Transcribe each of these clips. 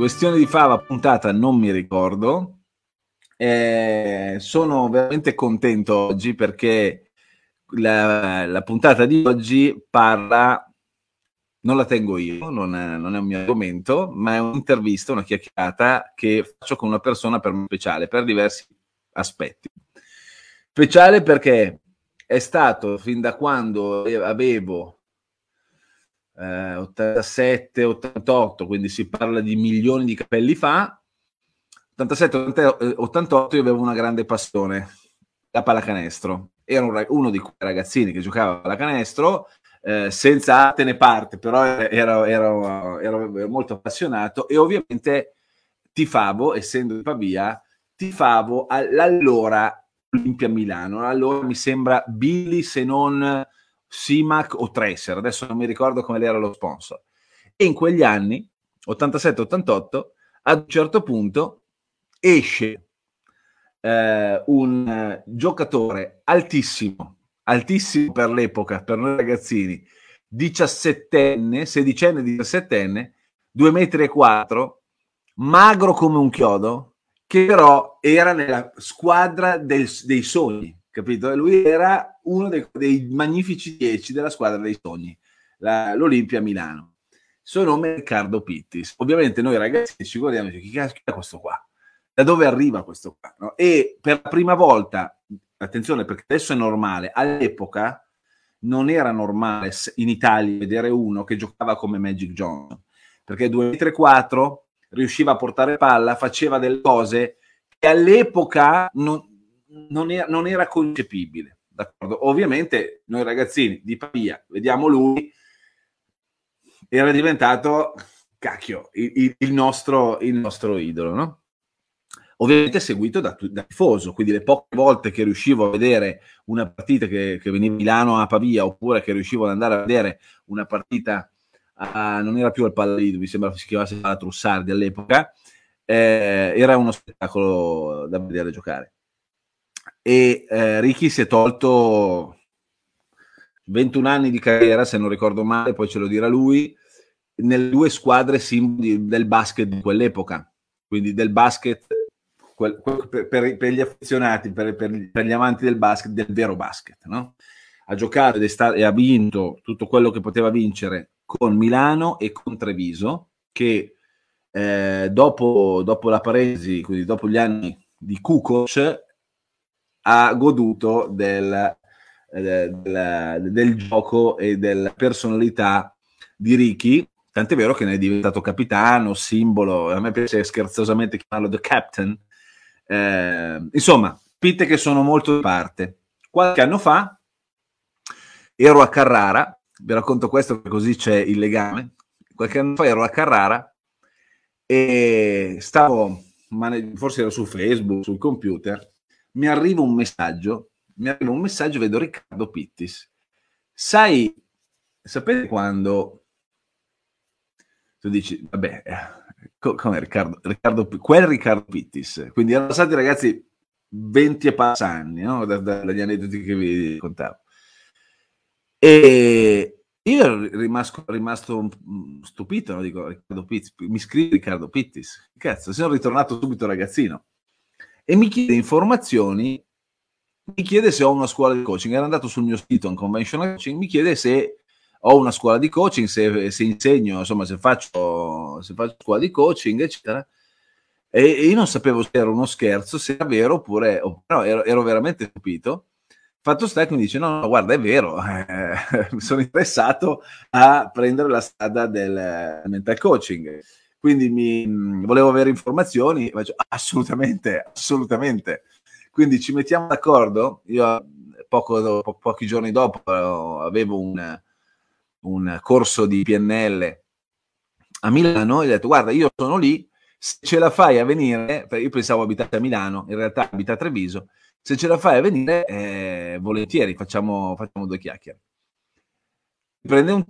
Questione di fava puntata non mi ricordo. Eh, sono veramente contento oggi perché la, la, puntata di oggi parla, non la tengo io, non è, non è, un mio argomento, ma è un'intervista, una chiacchierata che faccio con una persona per me speciale, per diversi aspetti. Speciale perché è stato fin da quando avevo eh, 87, 88, quindi si parla di milioni di capelli fa. 87, 88 io avevo una grande passione, la pallacanestro. Ero uno di quei ragazzini che giocava a pallacanestro, eh, senza arte né parte, però ero, ero, ero, molto appassionato e ovviamente tifavo, essendo di Pavia, tifavo all'allora Olimpia Milano. Allora mi sembra Billy se non Simac o Tracer, adesso non mi ricordo come era lo sponsor. E in quegli anni, 87-88, ad un certo punto esce eh, un eh, giocatore altissimo, altissimo per l'epoca, per noi ragazzini, 17enne, 16enne, 17enne, 2 metri e 4, magro come un chiodo, che però era nella squadra del, dei sogni capito? lui era uno dei, dei magnifici 10 della squadra dei sogni, la, l'Olimpia Milano. Suo nome è Riccardo Pittis. Ovviamente noi ragazzi ci guardiamo e diciamo, chi è questo qua? Da dove arriva questo qua? No? E per la prima volta, attenzione perché adesso è normale, all'epoca non era normale in Italia vedere uno che giocava come Magic Johnson, perché 2-3-4 riusciva a portare palla, faceva delle cose che all'epoca non, non era, non era concepibile. D'accordo? Ovviamente noi ragazzini di Pavia, vediamo lui, era diventato, cacchio, il, il, nostro, il nostro idolo, no? Ovviamente seguito da, da, tifoso, quindi le poche volte che riuscivo a vedere una partita che, che veniva Milano a Pavia, oppure che riuscivo ad andare a vedere una partita a, non era più al Palladido, mi sembra si chiamasse la Trussardi all'epoca, eh, era uno spettacolo da vedere giocare e eh, Ricky si è tolto 21 anni di carriera, se non ricordo male, poi ce lo dirà lui, nelle due squadre simboli del basket di quell'epoca, quindi del basket quel, quel, per, per, gli affezionati, per, per, per, gli amanti del basket, del vero basket. No? Ha giocato ed sta- e ha vinto tutto quello che poteva vincere con Milano e con Treviso, che eh, dopo, dopo la paresi, quindi dopo gli anni di Kukoc, ha goduto del, del, del, gioco e della personalità di Ricky, tant'è vero che ne è diventato capitano, simbolo, a me piace scherzosamente chiamarlo The Captain. Eh, insomma, pitte che sono molto di parte. Qualche anno fa ero a Carrara, vi racconto questo così c'è il legame. Qualche anno fa ero a Carrara e stavo, forse ero su Facebook, sul computer, mi arriva un messaggio, mi arriva un messaggio, vedo Riccardo Pittis. Sai, sapete quando tu dici, vabbè, eh, come Riccardo, Riccardo, quel Riccardo Pittis, quindi erano stati ragazzi 20 e passa anni, no? da, da, dagli aneddoti che vi contavo. E io ero rimasto, rimasto stupito, no? dico Riccardo Pittis, mi scrive Riccardo Pittis, cazzo, sono ritornato subito ragazzino e mi chiede informazioni, mi chiede se ho una scuola di coaching. Era andato sul mio sito un conventional coaching, mi chiede se ho una scuola di coaching, se, se insegno, insomma, se faccio, se faccio scuola di coaching, eccetera. E, e, io non sapevo se era uno scherzo, se era vero oppure, no, ero, ero veramente stupito. Fatto sta che mi dice: No, no guarda, è vero, eh, sono interessato a prendere la strada del mental coaching quindi mi, mm, volevo avere informazioni, faccio, assolutamente, assolutamente. Quindi ci mettiamo d'accordo. Io poco dopo, pochi giorni dopo avevo un, un corso di PNL a Milano, gli ho detto guarda io sono lì, se ce la fai a venire, io pensavo abitate a Milano, in realtà abita a Treviso, se ce la fai a venire, eh, volentieri, facciamo, facciamo due chiacchiere. Prende un,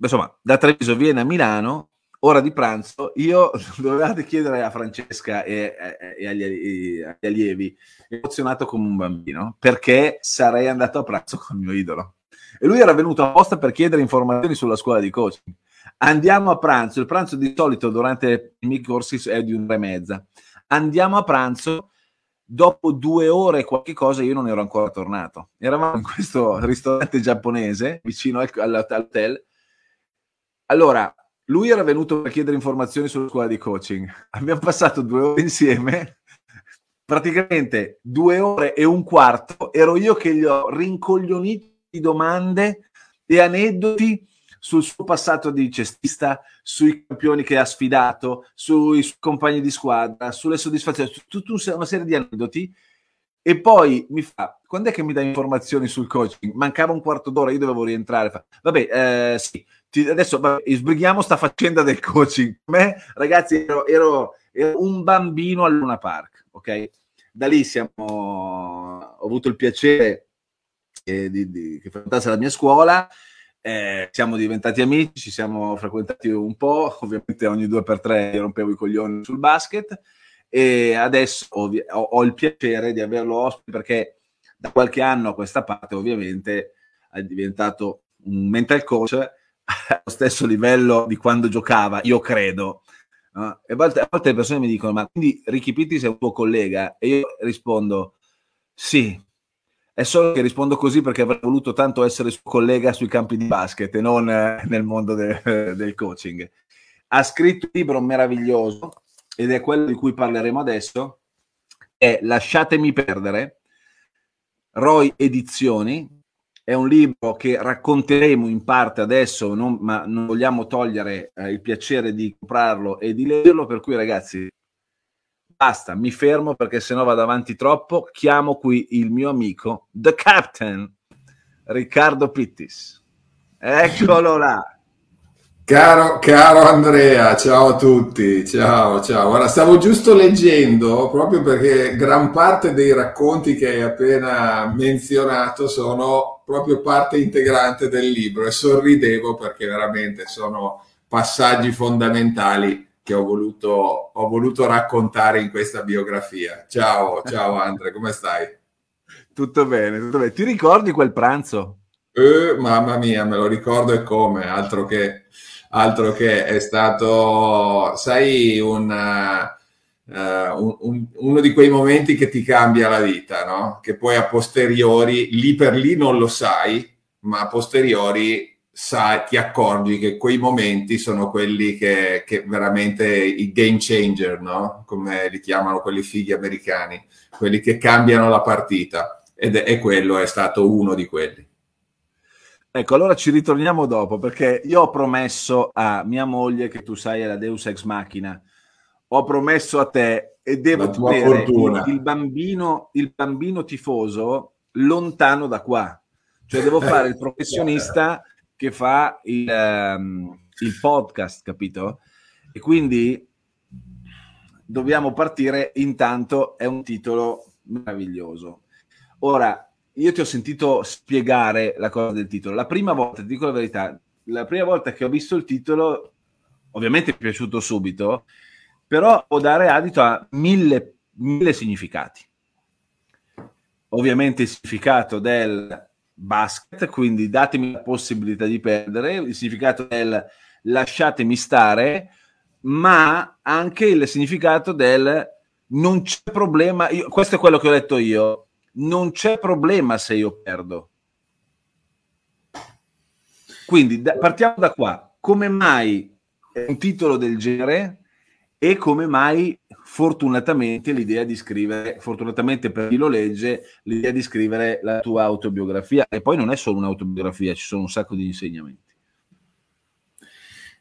insomma, da Treviso viene a Milano, ora di pranzo, io dovevate chiedere a Francesca e, e agli, e agli, allievi, emozionato come un bambino, perché sarei andato a pranzo con il mio idolo. E lui era venuto apposta per chiedere informazioni sulla scuola di coaching. Andiamo a pranzo, il pranzo di solito durante i miei corsi è di un'ora e mezza. Andiamo a pranzo, dopo due ore e qualche cosa io non ero ancora tornato. Eravamo in questo ristorante giapponese vicino al, all'hotel. Allora, lui era venuto per chiedere informazioni sulla scuola di coaching. Abbiamo passato due ore insieme, praticamente due ore e un quarto. Ero io che gli ho rincoglionito di domande e aneddoti sul suo passato di cestista, sui campioni che ha sfidato, sui suoi compagni di squadra, sulle soddisfazioni, su tutta una serie di aneddoti. E poi mi fa, quando è che mi dà informazioni sul coaching? Mancava un quarto d'ora, io dovevo rientrare. Fa, vabbè, eh, sì, ti, adesso vabbè, sbrighiamo sta faccenda del coaching. Me, ragazzi, ero, ero, ero un bambino al Luna Park, ok? Da lì siamo, ho avuto il piacere eh, di, di, che frequentasse la mia scuola eh, siamo diventati amici, ci siamo frequentati un po', ovviamente ogni due per tre rompevo i coglioni sul basket e adesso ho, ho, il piacere di averlo ospite perché da qualche anno a questa parte ovviamente è diventato un mental coach allo stesso livello di quando giocava, io credo. Uh, e a volte, a volte le persone mi dicono, ma quindi Ricky Pitti è un tuo collega? E io rispondo, sì, è solo che rispondo così perché avrei voluto tanto essere suo collega sui campi di basket e non eh, nel mondo de- del coaching. Ha scritto un libro meraviglioso ed è quello di cui parleremo adesso. È Lasciatemi perdere, Roy Edizioni. È un libro che racconteremo in parte adesso, non, ma non vogliamo togliere eh, il piacere di comprarlo e di leggerlo. Per cui, ragazzi, basta, mi fermo perché sennò vado avanti troppo. Chiamo qui il mio amico, The Captain, Riccardo Pittis. Eccolo là. Caro, caro, Andrea, ciao a tutti, ciao, ciao. Ora stavo giusto leggendo, proprio perché gran parte dei racconti che hai appena menzionato sono proprio parte integrante del libro e sorridevo perché veramente sono passaggi fondamentali che ho voluto, ho voluto raccontare in questa biografia. Ciao, ciao Andre, come stai? Tutto bene, tutto bene. Ti ricordi quel pranzo? Eh, mamma mia, me lo ricordo e come, altro che, altro che è stato, sai, un, uh, un, un, uno di quei momenti che ti cambia la vita, no? Che poi a posteriori, lì per lì non lo sai, ma a posteriori sai, ti accorgi che quei momenti sono quelli che, che veramente i game changer, no? come li chiamano quelli fighi americani, quelli che cambiano la partita. Ed è, e quello è stato uno di quelli. Ecco, allora ci ritorniamo dopo perché io ho promesso a mia moglie che tu sai è la Deus Ex Machina. Ho promesso a te e devo tenere il, il, bambino, il bambino tifoso lontano da qua. Cioè devo fare il professionista che fa il, um, il podcast, capito? E quindi dobbiamo partire. Intanto è un titolo meraviglioso. Ora, io ti ho sentito spiegare la cosa del titolo. La prima volta, ti dico la verità, la prima volta che ho visto il titolo, ovviamente mi è piaciuto subito, però può dare adito a mille, mille significati. Ovviamente il significato del basket, quindi datemi la possibilità di perdere, il significato del lasciatemi stare, ma anche il significato del non c'è problema, io, questo è quello che ho detto io, non c'è problema se io perdo. Quindi da, partiamo da qua, come mai un titolo del genere e come mai fortunatamente l'idea di scrivere, fortunatamente per chi lo legge, l'idea di scrivere la tua autobiografia. E poi non è solo un'autobiografia, ci sono un sacco di insegnamenti.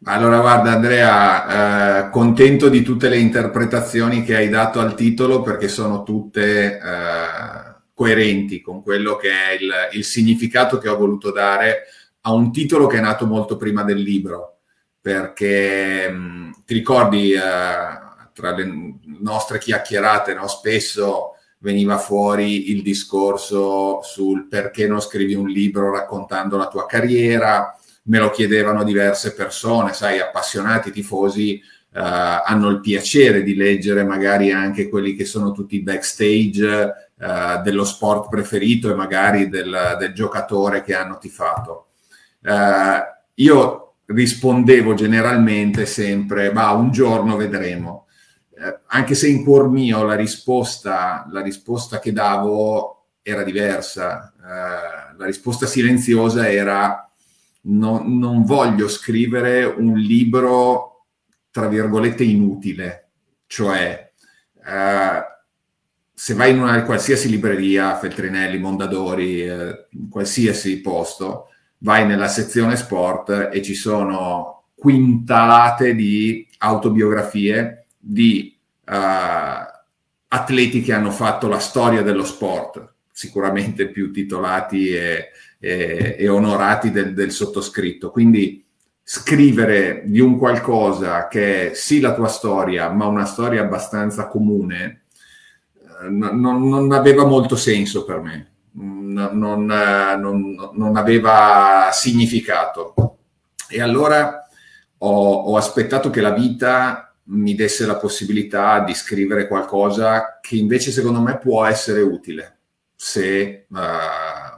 Allora, guarda Andrea, eh, contento di tutte le interpretazioni che hai dato al titolo perché sono tutte eh, coerenti con quello che è il, il significato che ho voluto dare a un titolo che è nato molto prima del libro perché mh, ti ricordi eh, tra le nostre chiacchierate, no? spesso veniva fuori il discorso sul perché non scrivi un libro raccontando la tua carriera, me lo chiedevano diverse persone, sai, appassionati tifosi eh, hanno il piacere di leggere magari anche quelli che sono tutti backstage eh, dello sport preferito e magari del, del giocatore che hanno tifato. Eh, io rispondevo generalmente sempre, ma un giorno vedremo. Eh, anche se in cuor mio la risposta, la risposta che davo era diversa. Eh, la risposta silenziosa era no, non voglio scrivere un libro, tra virgolette, inutile. Cioè, eh, se vai in una qualsiasi libreria, Feltrinelli, Mondadori, eh, qualsiasi posto, vai nella sezione sport e ci sono quintalate di autobiografie di uh, atleti che hanno fatto la storia dello sport, sicuramente più titolati e, e, e onorati del, del sottoscritto. Quindi scrivere di un qualcosa che è sì la tua storia, ma una storia abbastanza comune, eh, non, non aveva molto senso per me non, non, non aveva significato. E allora ho, ho aspettato che la vita mi desse la possibilità di scrivere qualcosa che invece secondo me può essere utile se uh,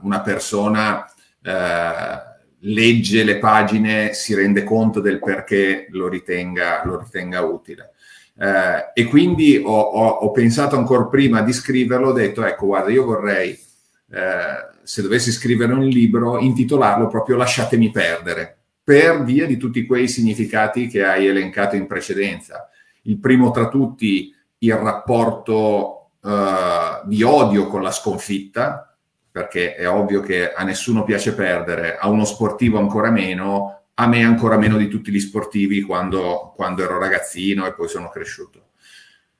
una persona uh, legge le pagine, si rende conto del perché lo ritenga, lo ritenga utile. Uh, e quindi ho, ho, ho, pensato ancora prima di scriverlo, ho detto, ecco, guarda, io vorrei eh, se dovessi scrivere un libro, intitolarlo proprio Lasciatemi perdere, per via di tutti quei significati che hai elencato in precedenza. Il primo tra tutti, il rapporto eh, di odio con la sconfitta, perché è ovvio che a nessuno piace perdere, a uno sportivo ancora meno, a me ancora meno di tutti gli sportivi quando, quando ero ragazzino e poi sono cresciuto.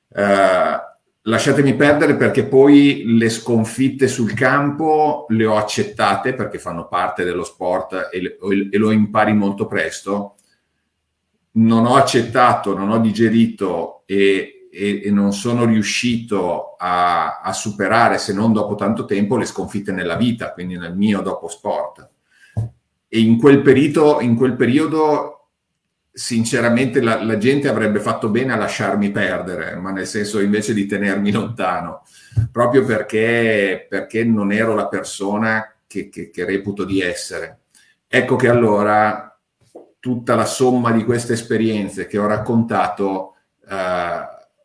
Uh, lasciatemi perdere perché poi le sconfitte sul campo le ho accettate perché fanno parte dello sport e, e lo impari molto presto. Non ho accettato, non ho digerito e, e, e non sono riuscito a, a, superare, se non dopo tanto tempo, le sconfitte nella vita, quindi nel mio dopo sport. E in quel periodo, in quel periodo sinceramente la, la, gente avrebbe fatto bene a lasciarmi perdere, ma nel senso invece di tenermi lontano, proprio perché, perché non ero la persona che, che, che, reputo di essere. Ecco che allora tutta la somma di queste esperienze che ho raccontato eh,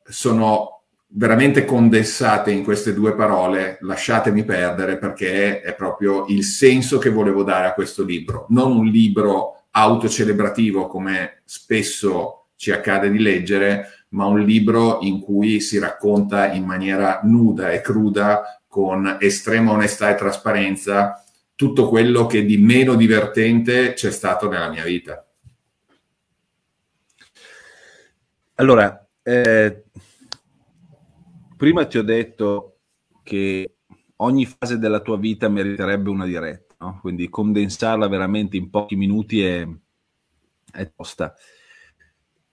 sono veramente condensate in queste due parole, lasciatemi perdere, perché è proprio il senso che volevo dare a questo libro, non un libro autocelebrativo come spesso ci accade di leggere, ma un libro in cui si racconta in maniera nuda e cruda, con estrema onestà e trasparenza, tutto quello che di meno divertente c'è stato nella mia vita. Allora, eh, prima ti ho detto che ogni fase della tua vita meriterebbe una diretta no? quindi condensarla veramente in pochi minuti è, è tosta.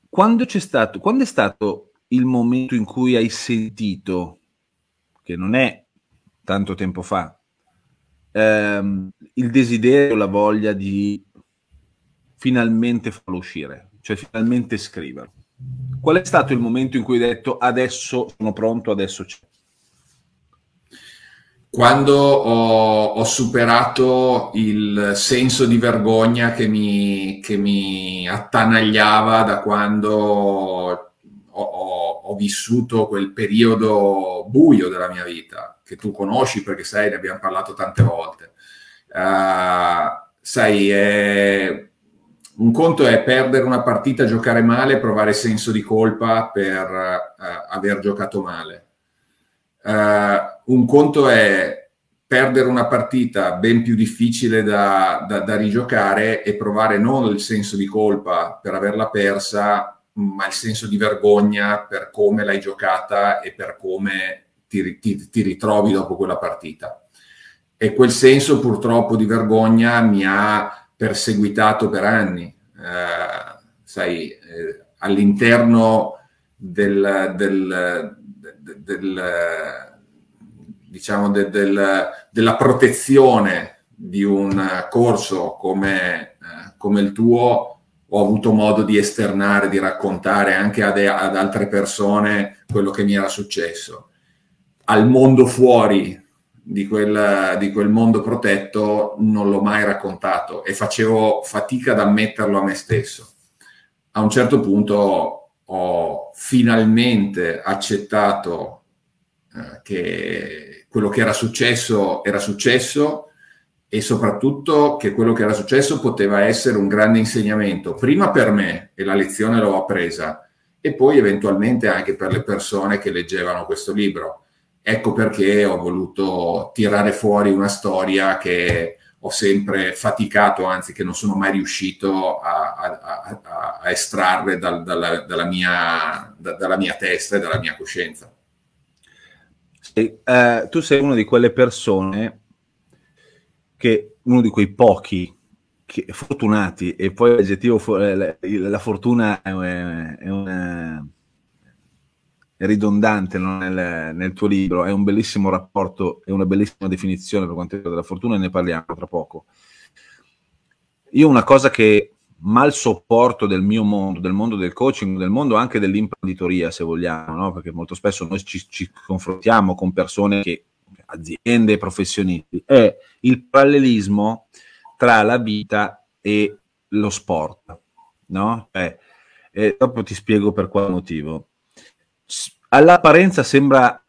Quando, stato, quando è stato il momento in cui hai sentito, che non è tanto tempo fa, ehm, il desiderio, la voglia di finalmente farlo uscire, cioè finalmente scriverlo? Qual è stato il momento in cui hai detto adesso sono pronto, adesso c'è? quando ho, ho, superato il senso di vergogna che mi, che mi attanagliava da quando ho, ho, ho, vissuto quel periodo buio della mia vita, che tu conosci perché sai, ne abbiamo parlato tante volte. Uh, sai, è, un conto è perdere una partita, giocare male, provare senso di colpa per uh, aver giocato male Uh, un conto è perdere una partita ben più difficile da, da, da, rigiocare e provare non il senso di colpa per averla persa, ma il senso di vergogna per come l'hai giocata e per come ti, ti, ti ritrovi dopo quella partita. E quel senso purtroppo di vergogna mi ha perseguitato per anni. Uh, sai, eh, all'interno del, del, del, del diciamo, della protezione di un corso come, eh, come il tuo, ho avuto modo di esternare, di raccontare anche ad, ad, altre persone quello che mi era successo. Al mondo fuori di quel, di quel mondo protetto non l'ho mai raccontato e facevo fatica ad ammetterlo a me stesso. A un certo punto ho finalmente accettato eh, che quello che era successo era successo e soprattutto che quello che era successo poteva essere un grande insegnamento, prima per me, e la lezione l'ho appresa, e poi eventualmente anche per le persone che leggevano questo libro. Ecco perché ho voluto tirare fuori una storia che ho sempre faticato, anzi che non sono mai riuscito a, a, a, a estrarre dal, dalla, dalla, mia, da, dalla, mia, testa e dalla mia coscienza. Sì, eh, tu sei una di quelle persone che uno di quei pochi che, fortunati, e poi l'aggettivo, la, la fortuna è, è, una, ridondante nel, nel, tuo libro, è un bellissimo rapporto e una bellissima definizione per quanto riguarda la fortuna e ne parliamo tra poco. Io una cosa che mal sopporto del mio mondo, del mondo del coaching, del mondo anche dell'imprenditoria, se vogliamo, no? perché molto spesso noi ci, ci confrontiamo con persone che aziende professionisti, è il parallelismo tra la vita e lo sport. No? Eh, e dopo ti spiego per quale motivo. All'apparenza sembra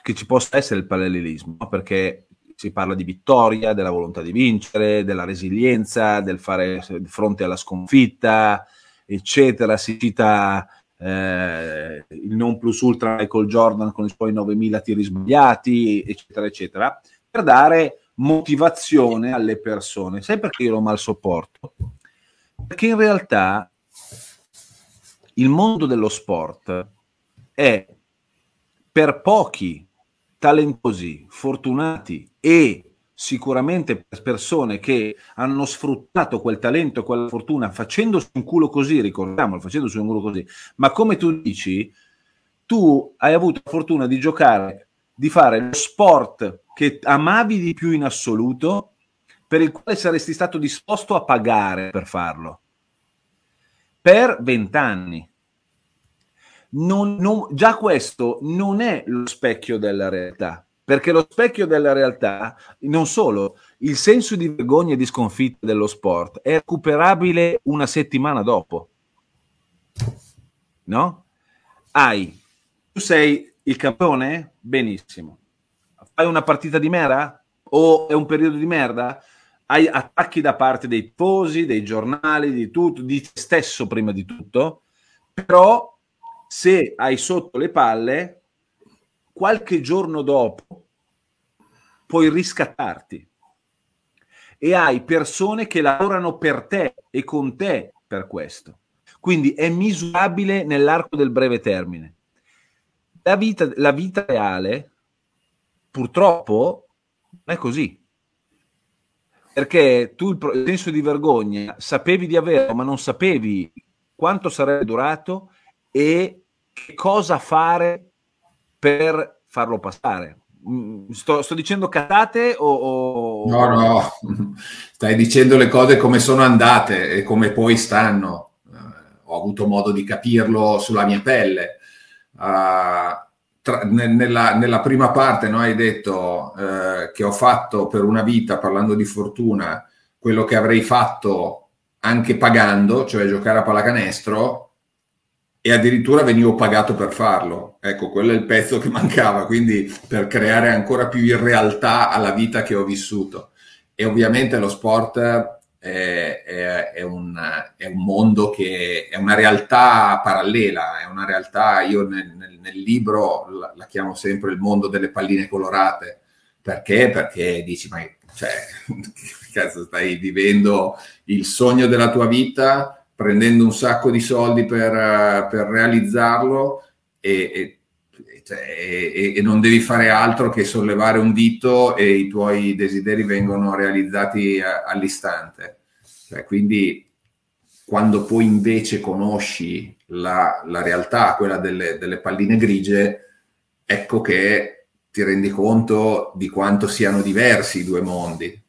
che ci possa essere il parallelismo, perché si parla di vittoria, della volontà di vincere, della resilienza, del fare fronte alla sconfitta, eccetera. Si cita eh, il non plus ultra Michael Jordan con i suoi 9000 tiri sbagliati, eccetera, eccetera, per dare motivazione alle persone. Sai perché io lo mal sopporto? Perché in realtà il mondo dello sport è per pochi talentosi, fortunati e sicuramente per persone che hanno sfruttato quel talento e quella fortuna facendosi un culo così, ricordiamolo, facendosi un culo così, ma come tu dici, tu hai avuto la fortuna di giocare, di fare lo sport che amavi di più in assoluto, per il quale saresti stato disposto a pagare per farlo, per vent'anni. Non, non, già questo non è lo specchio della realtà perché lo specchio della realtà, non solo, il senso di vergogna e di sconfitta dello sport è recuperabile una settimana dopo. No? Hai, tu sei il campione? Benissimo. Fai una partita di merda? O è un periodo di merda? Hai attacchi da parte dei tifosi, dei giornali, di tutto, di te stesso prima di tutto, però se hai sotto le palle qualche giorno dopo puoi riscattarti e hai persone che lavorano per te e con te per questo. Quindi è misurabile nell'arco del breve termine. La vita, la vita reale, purtroppo, non è così. Perché tu il senso di vergogna sapevi di averlo, ma non sapevi quanto sarebbe durato e cosa fare per farlo passare. Mm, sto, sto dicendo catate o, o, No, no, stai dicendo le cose come sono andate e come poi stanno. Uh, ho avuto modo di capirlo sulla mia pelle. Uh, tra, ne, nella, nella, prima parte no, hai detto uh, che ho fatto per una vita, parlando di fortuna, quello che avrei fatto anche pagando, cioè giocare a pallacanestro, e addirittura venivo pagato per farlo. Ecco, quello è il pezzo che mancava, quindi per creare ancora più in realtà alla vita che ho vissuto. E ovviamente lo sport è, è, è, un, è un, mondo che è una realtà parallela, è una realtà, io nel, nel, nel libro la, la, chiamo sempre il mondo delle palline colorate. Perché? Perché dici, ma cioè, cazzo, stai vivendo il sogno della tua vita prendendo un sacco di soldi per, uh, per realizzarlo e, cioè, e, e, non devi fare altro che sollevare un dito e i tuoi desideri vengono realizzati a, all'istante. Cioè, quindi quando poi invece conosci la, la realtà, quella delle, delle palline grigie, ecco che ti rendi conto di quanto siano diversi i due mondi,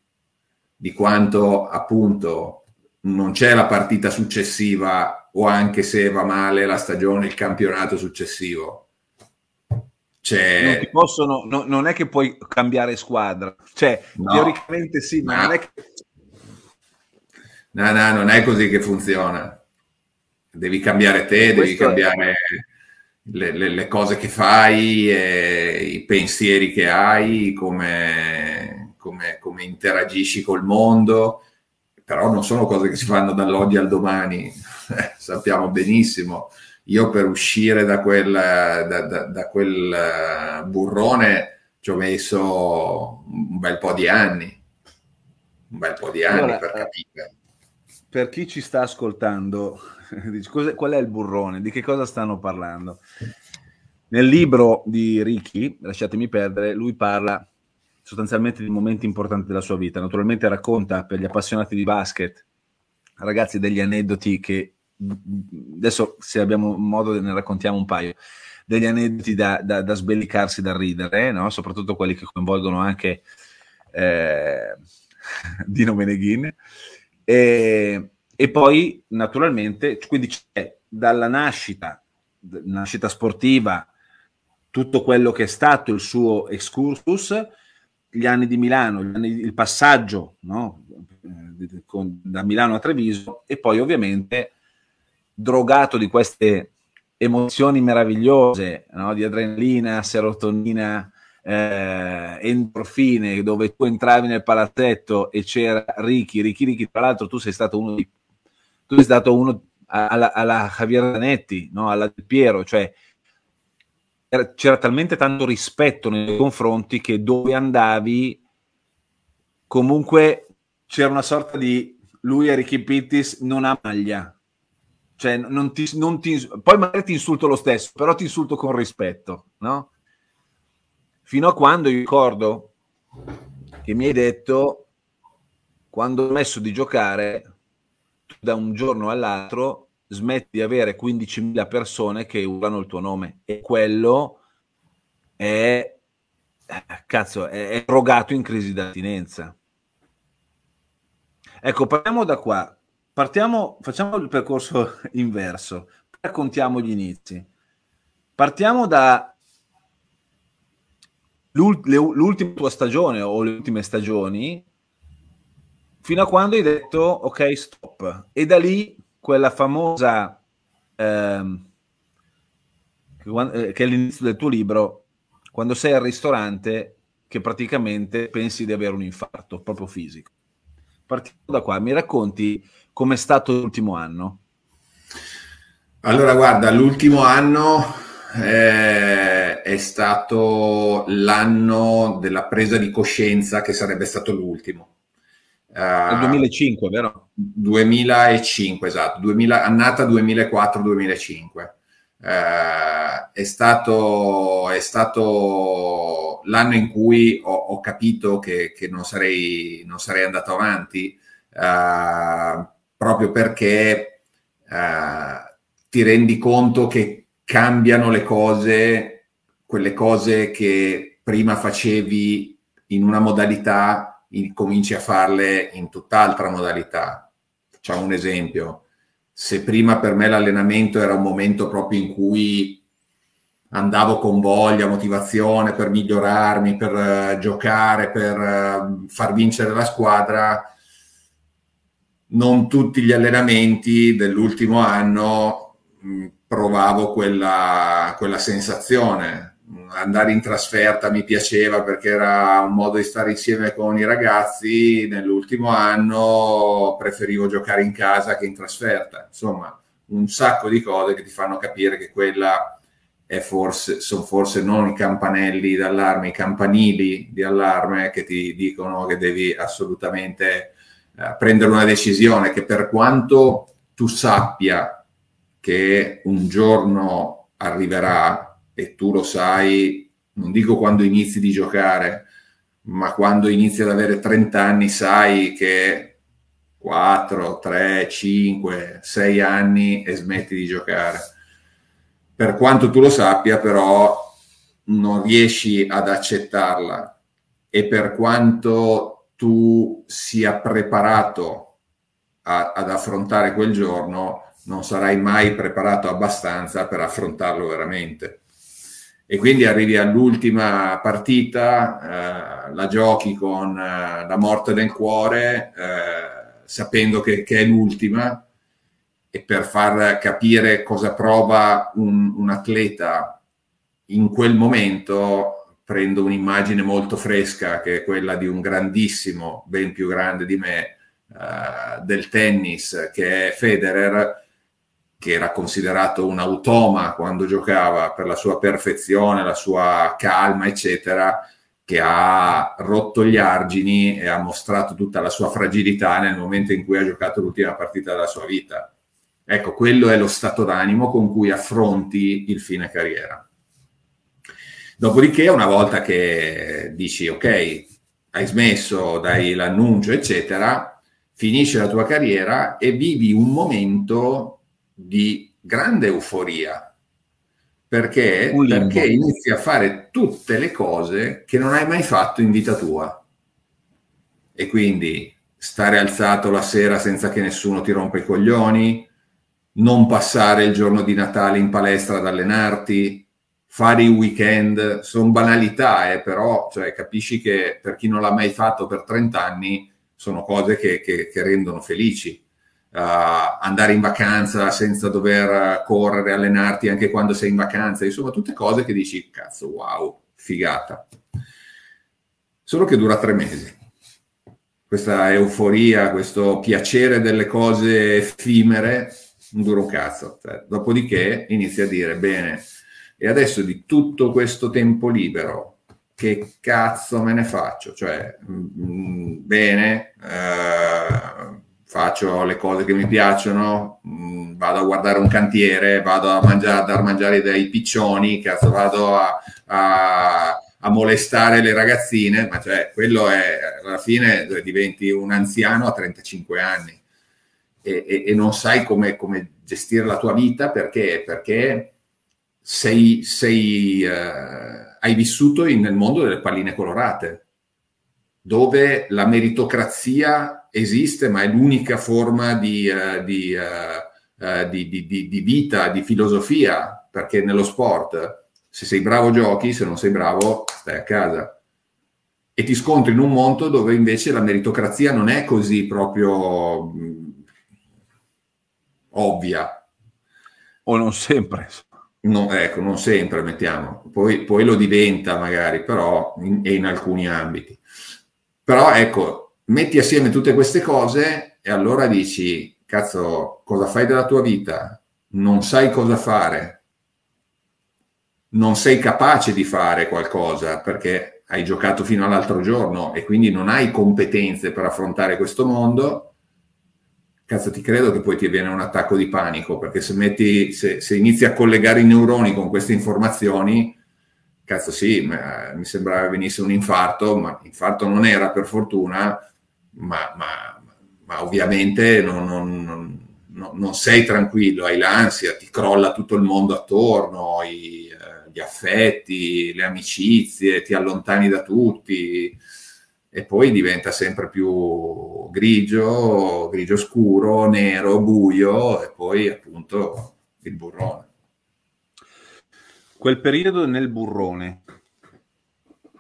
di quanto appunto non c'è la partita successiva o anche se va male la stagione, il campionato successivo. C'è... Non, possono, no, non è che puoi cambiare squadra, cioè no, teoricamente sì, ma no. non è che... No, no, non è così che funziona. Devi cambiare te, Questo devi cambiare... Le, le, le, cose che fai, e i pensieri che hai, come, come, come, interagisci col mondo, però non sono cose che si fanno dall'oggi al domani, sappiamo benissimo. Io per uscire da quel, da, da, da quel eh, burrone ci ho messo un bel po' di anni, un bel po' di anni allora, per capire. Per chi ci sta ascoltando, qual è il burrone? Di che cosa stanno parlando? Nel libro di Ricky, lasciatemi perdere, lui parla sostanzialmente di momenti importanti della sua vita. Naturalmente racconta per gli appassionati di basket, ragazzi, degli aneddoti che adesso se abbiamo modo ne raccontiamo un paio, degli aneddoti da, da, da sbellicarsi da ridere, no? soprattutto quelli che coinvolgono anche eh, Dino Meneghin. E, e poi, naturalmente, quindi c'è dalla nascita, nascita sportiva, tutto quello che è stato il suo excursus, gli anni di Milano, anni, il passaggio no? Con, da Milano a Treviso e poi ovviamente drogato di queste emozioni meravigliose no? di adrenalina, serotonina, eh, endorfine, dove tu entravi nel palazzetto e c'era Ricky, Ricky, Ricky, tra l'altro tu sei stato uno di tu sei stato uno alla, alla Javier Zanetti, no? alla Del Piero, cioè c'era talmente tanto rispetto nei confronti che dove andavi comunque c'era una sorta di lui e Ricky Pittis non ha maglia cioè non ti, non ti, poi magari ti insulto lo stesso però ti insulto con rispetto no? fino a quando io ricordo che mi hai detto quando ho messo di giocare da un giorno all'altro smetti di avere 15.000 persone che urlano il tuo nome. E quello è cazzo è, è rogato in crisi d'attinenza. Ecco partiamo da qua. Partiamo facciamo il percorso inverso. Raccontiamo gli inizi. Partiamo da l'ultima tua stagione o le ultime stagioni fino a quando hai detto ok stop. E da lì quella famosa ehm, eh, che è l'inizio del tuo libro quando sei al ristorante che praticamente pensi di avere un infarto proprio fisico. Partiamo da qua mi racconti com'è stato l'ultimo anno? Allora guarda l'ultimo anno eh, è stato l'anno della presa di coscienza che sarebbe stato l'ultimo nel 2005, vero? 2005, esatto, 2000, annata 2004-2005. Uh, è, stato, è stato l'anno in cui ho, ho capito che, che non, sarei, non, sarei, andato avanti, uh, proprio perché uh, ti rendi conto che cambiano le cose, quelle cose che prima facevi in una modalità cominci a farle in tutt'altra modalità. Facciamo un esempio. Se prima per me l'allenamento era un momento proprio in cui andavo con voglia, motivazione per migliorarmi, per uh, giocare, per uh, far vincere la squadra, non tutti gli allenamenti dell'ultimo anno mh, provavo quella, quella sensazione andare in trasferta mi piaceva perché era un modo di stare insieme con i ragazzi, nell'ultimo anno preferivo giocare in casa che in trasferta. Insomma, un sacco di cose che ti fanno capire che quella è forse, sono forse non i campanelli d'allarme, i campanili di allarme che ti dicono che devi assolutamente eh, prendere una decisione che per quanto tu sappia che un giorno arriverà, e tu lo sai, non dico quando inizi di giocare, ma quando inizi ad avere 30 anni sai che 4, 3, 5, 6 anni e smetti di giocare. Per quanto tu lo sappia, però, non riesci ad accettarla e per quanto tu sia preparato a, ad affrontare quel giorno, non sarai mai preparato abbastanza per affrontarlo veramente. E quindi arrivi all'ultima partita, eh, la giochi con eh, la morte del cuore, eh, sapendo che, che, è l'ultima, e per far capire cosa prova un, un atleta in quel momento, prendo un'immagine molto fresca, che è quella di un grandissimo, ben più grande di me, eh, del tennis, che è Federer, che era considerato un automa quando giocava per la sua perfezione, la sua calma, eccetera, che ha rotto gli argini e ha mostrato tutta la sua fragilità nel momento in cui ha giocato l'ultima partita della sua vita. Ecco, quello è lo stato d'animo con cui affronti il fine carriera. Dopodiché, una volta che dici ok, hai smesso, dai l'annuncio, eccetera, finisce la tua carriera e vivi un momento di grande euforia. Perché, perché inizi a fare tutte le cose che non hai mai fatto in vita tua. E quindi stare alzato la sera senza che nessuno ti rompa i coglioni, non passare il giorno di Natale in palestra ad allenarti, fare i weekend, sono banalità, eh, però cioè, capisci che per chi non l'ha mai fatto per 30 anni sono cose che, che, che rendono felici andare in vacanza senza dover correre, allenarti anche quando sei in vacanza, insomma tutte cose che dici, cazzo, wow, figata. Solo che dura tre mesi. Questa euforia, questo piacere delle cose effimere, non dura un cazzo. Cioè, dopodiché inizi a dire, bene, e adesso di tutto questo tempo libero, che cazzo me ne faccio? Cioè, mh, mm, bene, eh, faccio le cose che mi piacciono, mh, mm, vado a guardare un cantiere, vado a, mangiare, a dar mangiare dei piccioni, cazzo, vado a, a, a, molestare le ragazzine, ma cioè quello è alla fine diventi un anziano a 35 anni. E, e, e non sai come, come, gestire la tua vita perché, perché sei, sei, uh, hai vissuto in, nel mondo delle palline colorate dove la meritocrazia esiste, ma è l'unica forma di, uh, di, uh, di, di, vita, di filosofia, perché nello sport se sei bravo giochi, se non sei bravo stai a casa. E ti scontri in un mondo dove invece la meritocrazia non è così proprio mh, mm, ovvia. O non sempre. No, ecco, non sempre, mettiamo. Poi, poi lo diventa magari, però in, in alcuni ambiti. Però ecco, metti assieme tutte queste cose e allora dici, cazzo, cosa fai della tua vita? Non sai cosa fare, non sei capace di fare qualcosa perché hai giocato fino all'altro giorno e quindi non hai competenze per affrontare questo mondo, cazzo ti credo che poi ti viene un attacco di panico perché se, metti, se, se inizi a collegare i neuroni con queste informazioni cazzo sì, mi sembrava venisse un infarto, ma infarto non era per fortuna, ma, ma, ma ovviamente non, non, non, non, sei tranquillo, hai l'ansia, ti crolla tutto il mondo attorno, i, eh, gli affetti, le amicizie, ti allontani da tutti e poi diventa sempre più grigio, grigio scuro, nero, buio e poi appunto il burrone. Quel periodo nel burrone,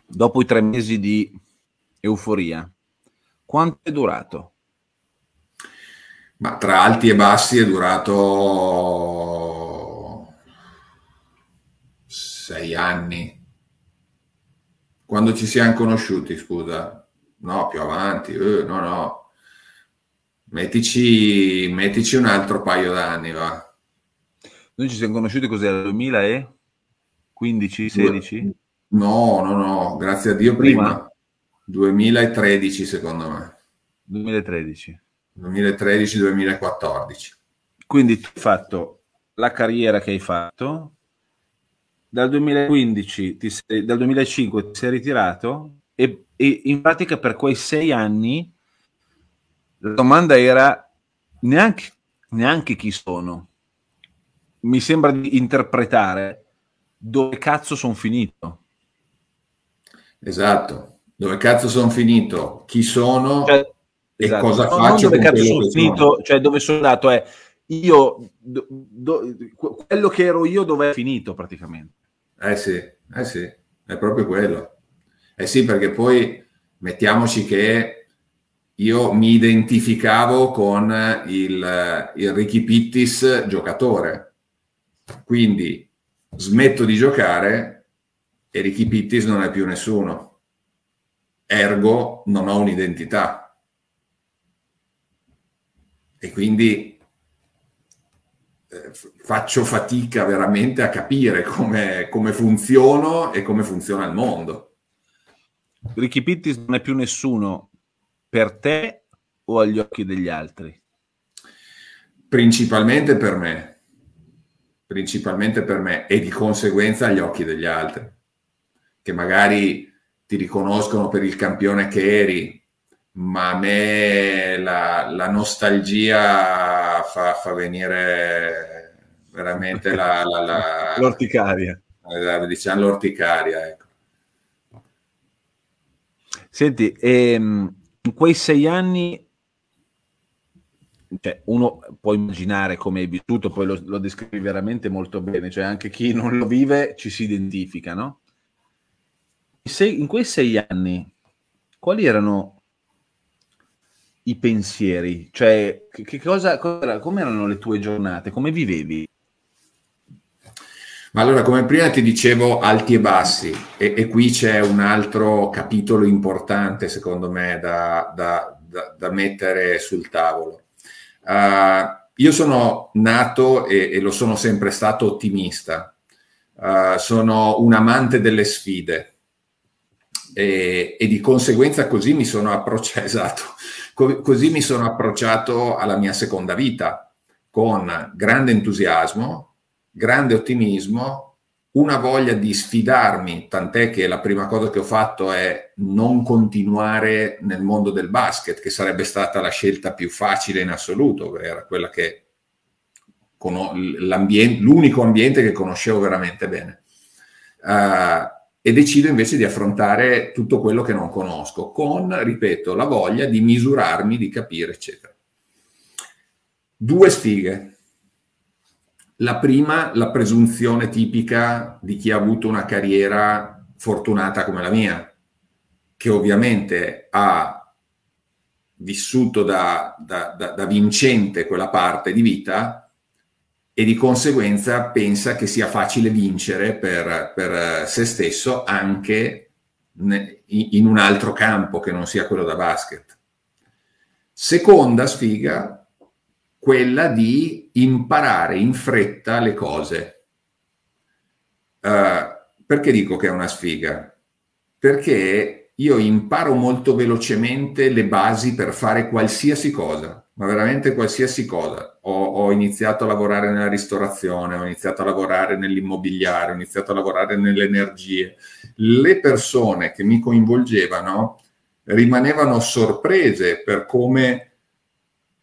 dopo i tre mesi di euforia, quanto è durato? Ma tra alti e bassi è durato sei anni. Quando ci siamo conosciuti, scusa? No, più avanti, eh, no, no. Mettici, mettici un altro paio d'anni, va. Noi ci siamo conosciuti cos'è, 2000 e? 15, 16? No, no, no, grazie a Dio prima. prima. 2013 secondo me. 2013. 2013-2014. Quindi tu hai fatto la carriera che hai fatto, dal 2015, ti sei, dal 2005 ti sei ritirato e, e, in pratica per quei sei anni La domanda era neanche, neanche chi sono. Mi sembra di interpretare dove cazzo sono finito. Esatto, dove cazzo sono finito, chi sono? Cioè, e esatto. cosa Non- faccio dove cazzo sono finito, cioè dove sono andato è io, do- do- quello che ero io dove è finito praticamente. Eh sì, eh sì, è proprio quello. Eh sì, perché poi mettiamoci che io mi identificavo con il, il Ricky Pittis giocatore, quindi smetto di giocare e Ricky Pittis non è più nessuno, ergo non ho un'identità. E quindi eh, faccio fatica veramente a capire come, come funziono e come funziona il mondo. Ricky Pittis non è più nessuno per te o agli occhi degli altri? Principalmente per me, principalmente per me e di conseguenza agli occhi degli altri, che magari ti riconoscono per il campione che eri, ma a me la, la nostalgia fa, fa venire veramente la, la, la- L'orticaria. eh, diciamo l'orticaria. Ecco. Senti, ehm, in quei sei anni, cioè, uno può immaginare come hai vissuto, poi lo, lo descrivi veramente molto bene, cioè anche chi non lo vive ci si identifica, no? Se- in quei sei anni, quali erano i pensieri? Cioè, che, che cosa, cosa- come erano le tue giornate? Come vivevi? Ma allora, come prima ti dicevo, alti e bassi, e, e qui c'è un altro capitolo importante, secondo me, da, da- da- da mettere sul tavolo. Uh, io sono nato e, e lo sono sempre stato ottimista, Uh, sono un amante delle sfide e, e di conseguenza così mi sono approcciato, esatto, co- così mi sono approcciato alla mia seconda vita, con grande entusiasmo, grande ottimismo, una voglia di sfidarmi, tant'è che la prima cosa che ho fatto è non continuare nel mondo del basket, che sarebbe stata la scelta più facile in assoluto, era quella che l'ambien- l'unico ambiente che conoscevo veramente bene. Uh, e decido invece di affrontare tutto quello che non conosco, con, ripeto, la voglia di misurarmi, di capire, eccetera. Due sfighe. La prima, la presunzione tipica di chi ha avuto una carriera fortunata come la mia, che ovviamente ha vissuto da, da, da, da vincente quella parte di vita e di conseguenza pensa che sia facile vincere per, per se stesso anche in un altro campo che non sia quello da basket. Seconda sfiga, quella di imparare in fretta le cose. Uh, perché dico che è una sfiga? Perché io imparo molto velocemente le basi per fare qualsiasi cosa, ma veramente qualsiasi cosa. Ho, ho, iniziato a lavorare nella ristorazione, ho iniziato a lavorare nell'immobiliare, ho iniziato a lavorare nelle energie. Le persone che mi coinvolgevano rimanevano sorprese per come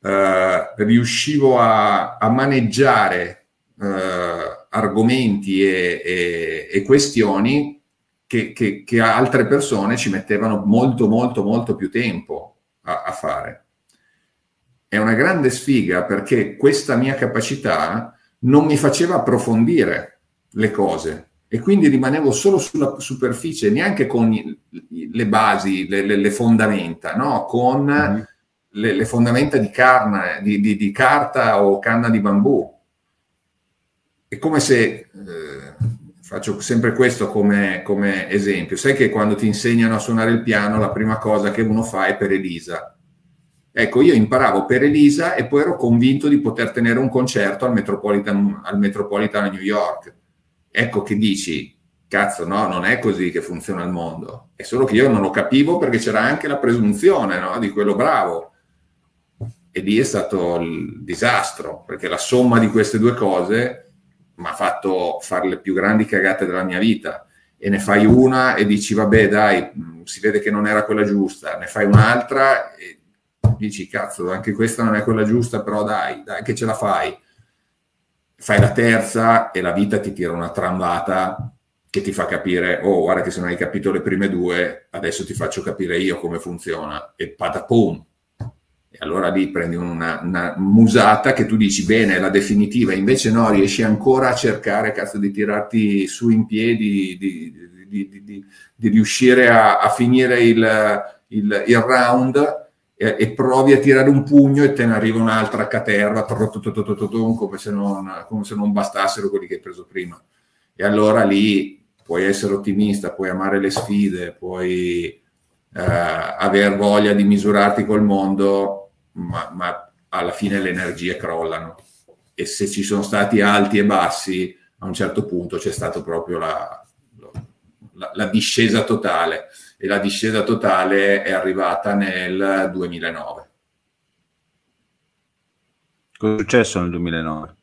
eh, riuscivo a, a maneggiare eh, argomenti e, e, e questioni che, che, che, altre persone ci mettevano molto, molto, molto più tempo a, a fare è una grande sfiga perché questa mia capacità non mi faceva approfondire le cose e quindi rimanevo solo sulla superficie, neanche con le basi, le, le, le fondamenta, no? con mm-hmm. le, le, fondamenta di, carne, di, di, di, carta o canna di bambù. È come se, eh, faccio sempre questo come, come esempio, sai che quando ti insegnano a suonare il piano la prima cosa che uno fa è per Elisa Ecco, io imparavo per Elisa e poi ero convinto di poter tenere un concerto al Metropolitan, al Metropolitan New York. Ecco che dici, cazzo, no, non è così che funziona il mondo. È solo che io non lo capivo perché c'era anche la presunzione no, di quello bravo. E lì è stato il disastro, perché la somma di queste due cose mi ha fatto fare le più grandi cagate della mia vita. E ne fai una e dici, vabbè, dai, si vede che non era quella giusta. Ne fai un'altra e dici cazzo, anche questa non è quella giusta, però dai, dai che ce la fai. Fai la terza e la vita ti tira una trambata che ti fa capire, oh guarda che se non hai capito le prime due, adesso ti faccio capire io come funziona e patapum. E allora lì prendi una, una musata che tu dici bene, la definitiva, invece no, riesci ancora a cercare cazzo di tirarti su in piedi, di, di, di, di riuscire a, a finire il, il, il round e, e, provi a tirare un pugno e te ne arriva un'altra caterva come se, non, come se non bastassero quelli che hai preso prima. E allora lì puoi essere ottimista, puoi amare le sfide, puoi eh, aver voglia di misurarti col mondo, ma, ma, alla fine le energie crollano. E se ci sono stati alti e bassi, a un certo punto c'è stata proprio la, la, la discesa totale. E la discesa totale è arrivata nel 2009. Cosa è successo nel 2009?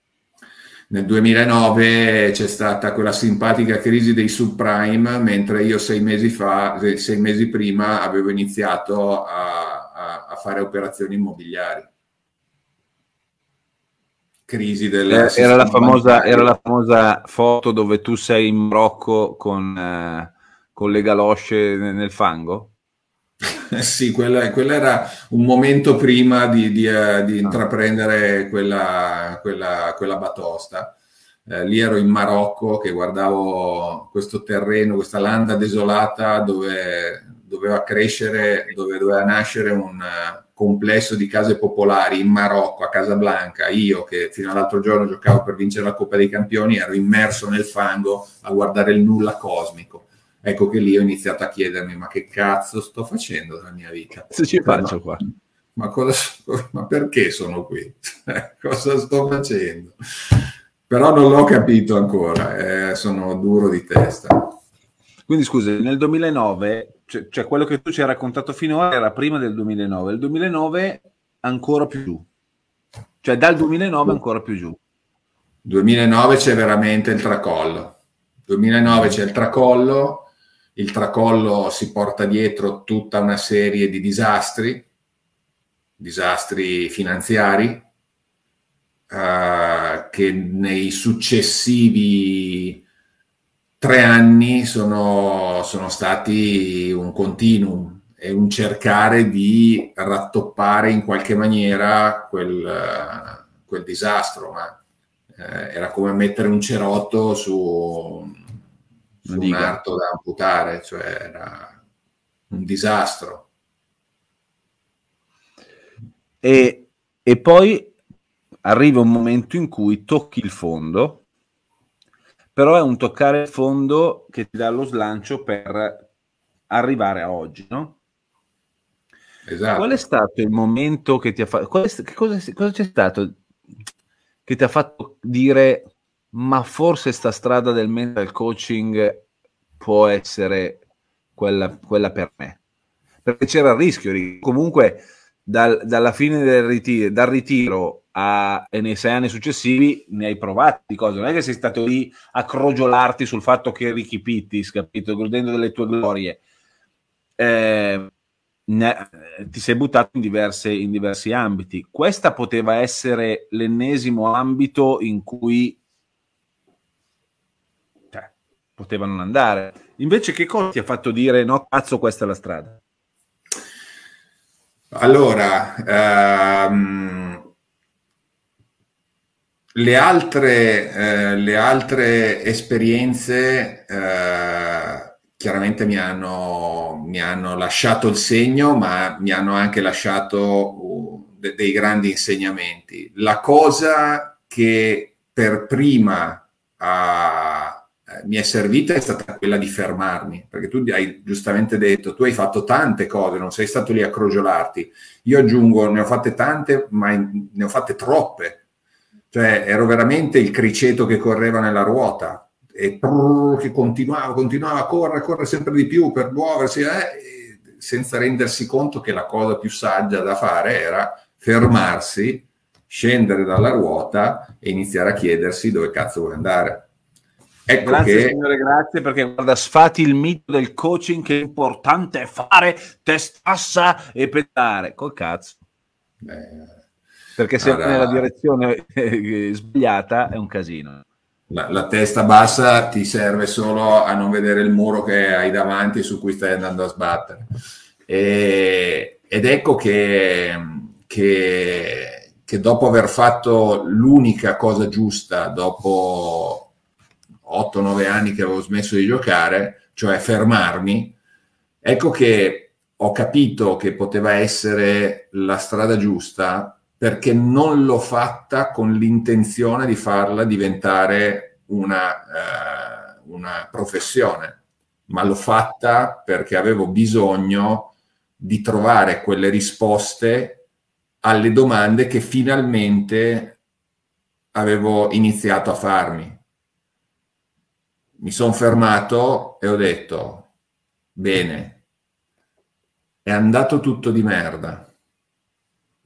Nel 2009 c'è stata quella simpatica crisi dei subprime, mentre io sei mesi fa, sei mesi prima, avevo iniziato a, a, a fare operazioni immobiliari. Crisi del... Eh, era, la famosa, era, la famosa, foto dove tu sei in Marocco con, eh, con le galosce nel fango? sì, quella, quella, era un momento prima di, di, uh, di intraprendere quella, quella, quella batosta. Eh, lì ero in Marocco che guardavo questo terreno, questa landa desolata dove doveva crescere, dove doveva nascere un uh, complesso di case popolari in Marocco, a Casablanca. Io che fino all'altro giorno giocavo per vincere la Coppa dei Campioni ero immerso nel fango a guardare il nulla cosmico ecco che lì ho iniziato a chiedermi ma che cazzo sto facendo della mia vita? Se ci faccio no, qua? Ma, cosa, ma perché sono qui? cosa sto facendo? Però non l'ho capito ancora, eh, sono duro di testa. Quindi scusi, nel 2009, cioè, cioè, quello che tu ci hai raccontato finora era prima del 2009, il 2009 ancora più giù, cioè dal 2009 ancora più giù. 2009 c'è veramente il tracollo. 2009 c'è il tracollo, il tracollo si porta dietro tutta una serie di disastri, disastri finanziari, eh, che nei successivi tre anni sono, sono stati un continuum e un cercare di rattoppare in qualche maniera quel, quel disastro, ma eh, era come mettere un cerotto su su un arto da amputare, cioè era un disastro. E, e poi arriva un momento in cui tocchi il fondo, però è un toccare il fondo che ti dà lo slancio per arrivare a oggi, no? Esatto. Qual è stato il momento che ti ha fatto... Cosa, cosa c'è stato che ti ha fatto dire ma forse sta strada del mental coaching può essere quella, quella per me. Perché c'era il rischio, comunque dal, dalla fine del ritiro, dal ritiro a, e nei sei anni successivi ne hai provate di cose, non è che sei stato lì a crogiolarti sul fatto che Ricky Pittis, capito, godendo delle tue glorie. Eh, ne, ti sei buttato in, diverse, in diversi ambiti. Questa poteva essere l'ennesimo ambito in cui poteva non andare. Invece, che cosa ti ha fatto dire no, cazzo, questa è la strada? Allora, ehm, le, altre, eh, le altre esperienze eh, chiaramente mi hanno, mi hanno, lasciato il segno, ma mi hanno anche lasciato uh, de- dei grandi insegnamenti. La cosa che per prima ha mi è servita è stata quella di fermarmi, perché tu hai giustamente detto, tu hai fatto tante cose, non sei stato lì a crogiolarti. Io aggiungo, ne ho fatte tante, ma ne ho fatte troppe. Cioè, ero veramente il criceto che correva nella ruota e prrr, che continuava, continuava a correre, a correre sempre di più per muoversi, eh, senza rendersi conto che la cosa più saggia da fare era fermarsi, scendere dalla ruota e iniziare a chiedersi dove cazzo vuoi andare Ecco grazie che... signore, grazie perché guarda, sfati il mito del coaching che è importante fare testassa e pedare. Col cazzo. Eh, Perché se allora, nella direzione eh, sbagliata è un casino. La, la, testa bassa ti serve solo a non vedere il muro che hai davanti su cui stai andando a sbattere. E, ed ecco che, che, che dopo aver fatto l'unica cosa giusta, dopo 8-9 anni che avevo smesso di giocare, cioè fermarmi, ecco che ho capito che poteva essere la strada giusta perché non l'ho fatta con l'intenzione di farla diventare una, eh, una professione, ma l'ho fatta perché avevo bisogno di trovare quelle risposte alle domande che finalmente avevo iniziato a farmi. Mi sono fermato e ho detto, bene, è andato tutto di merda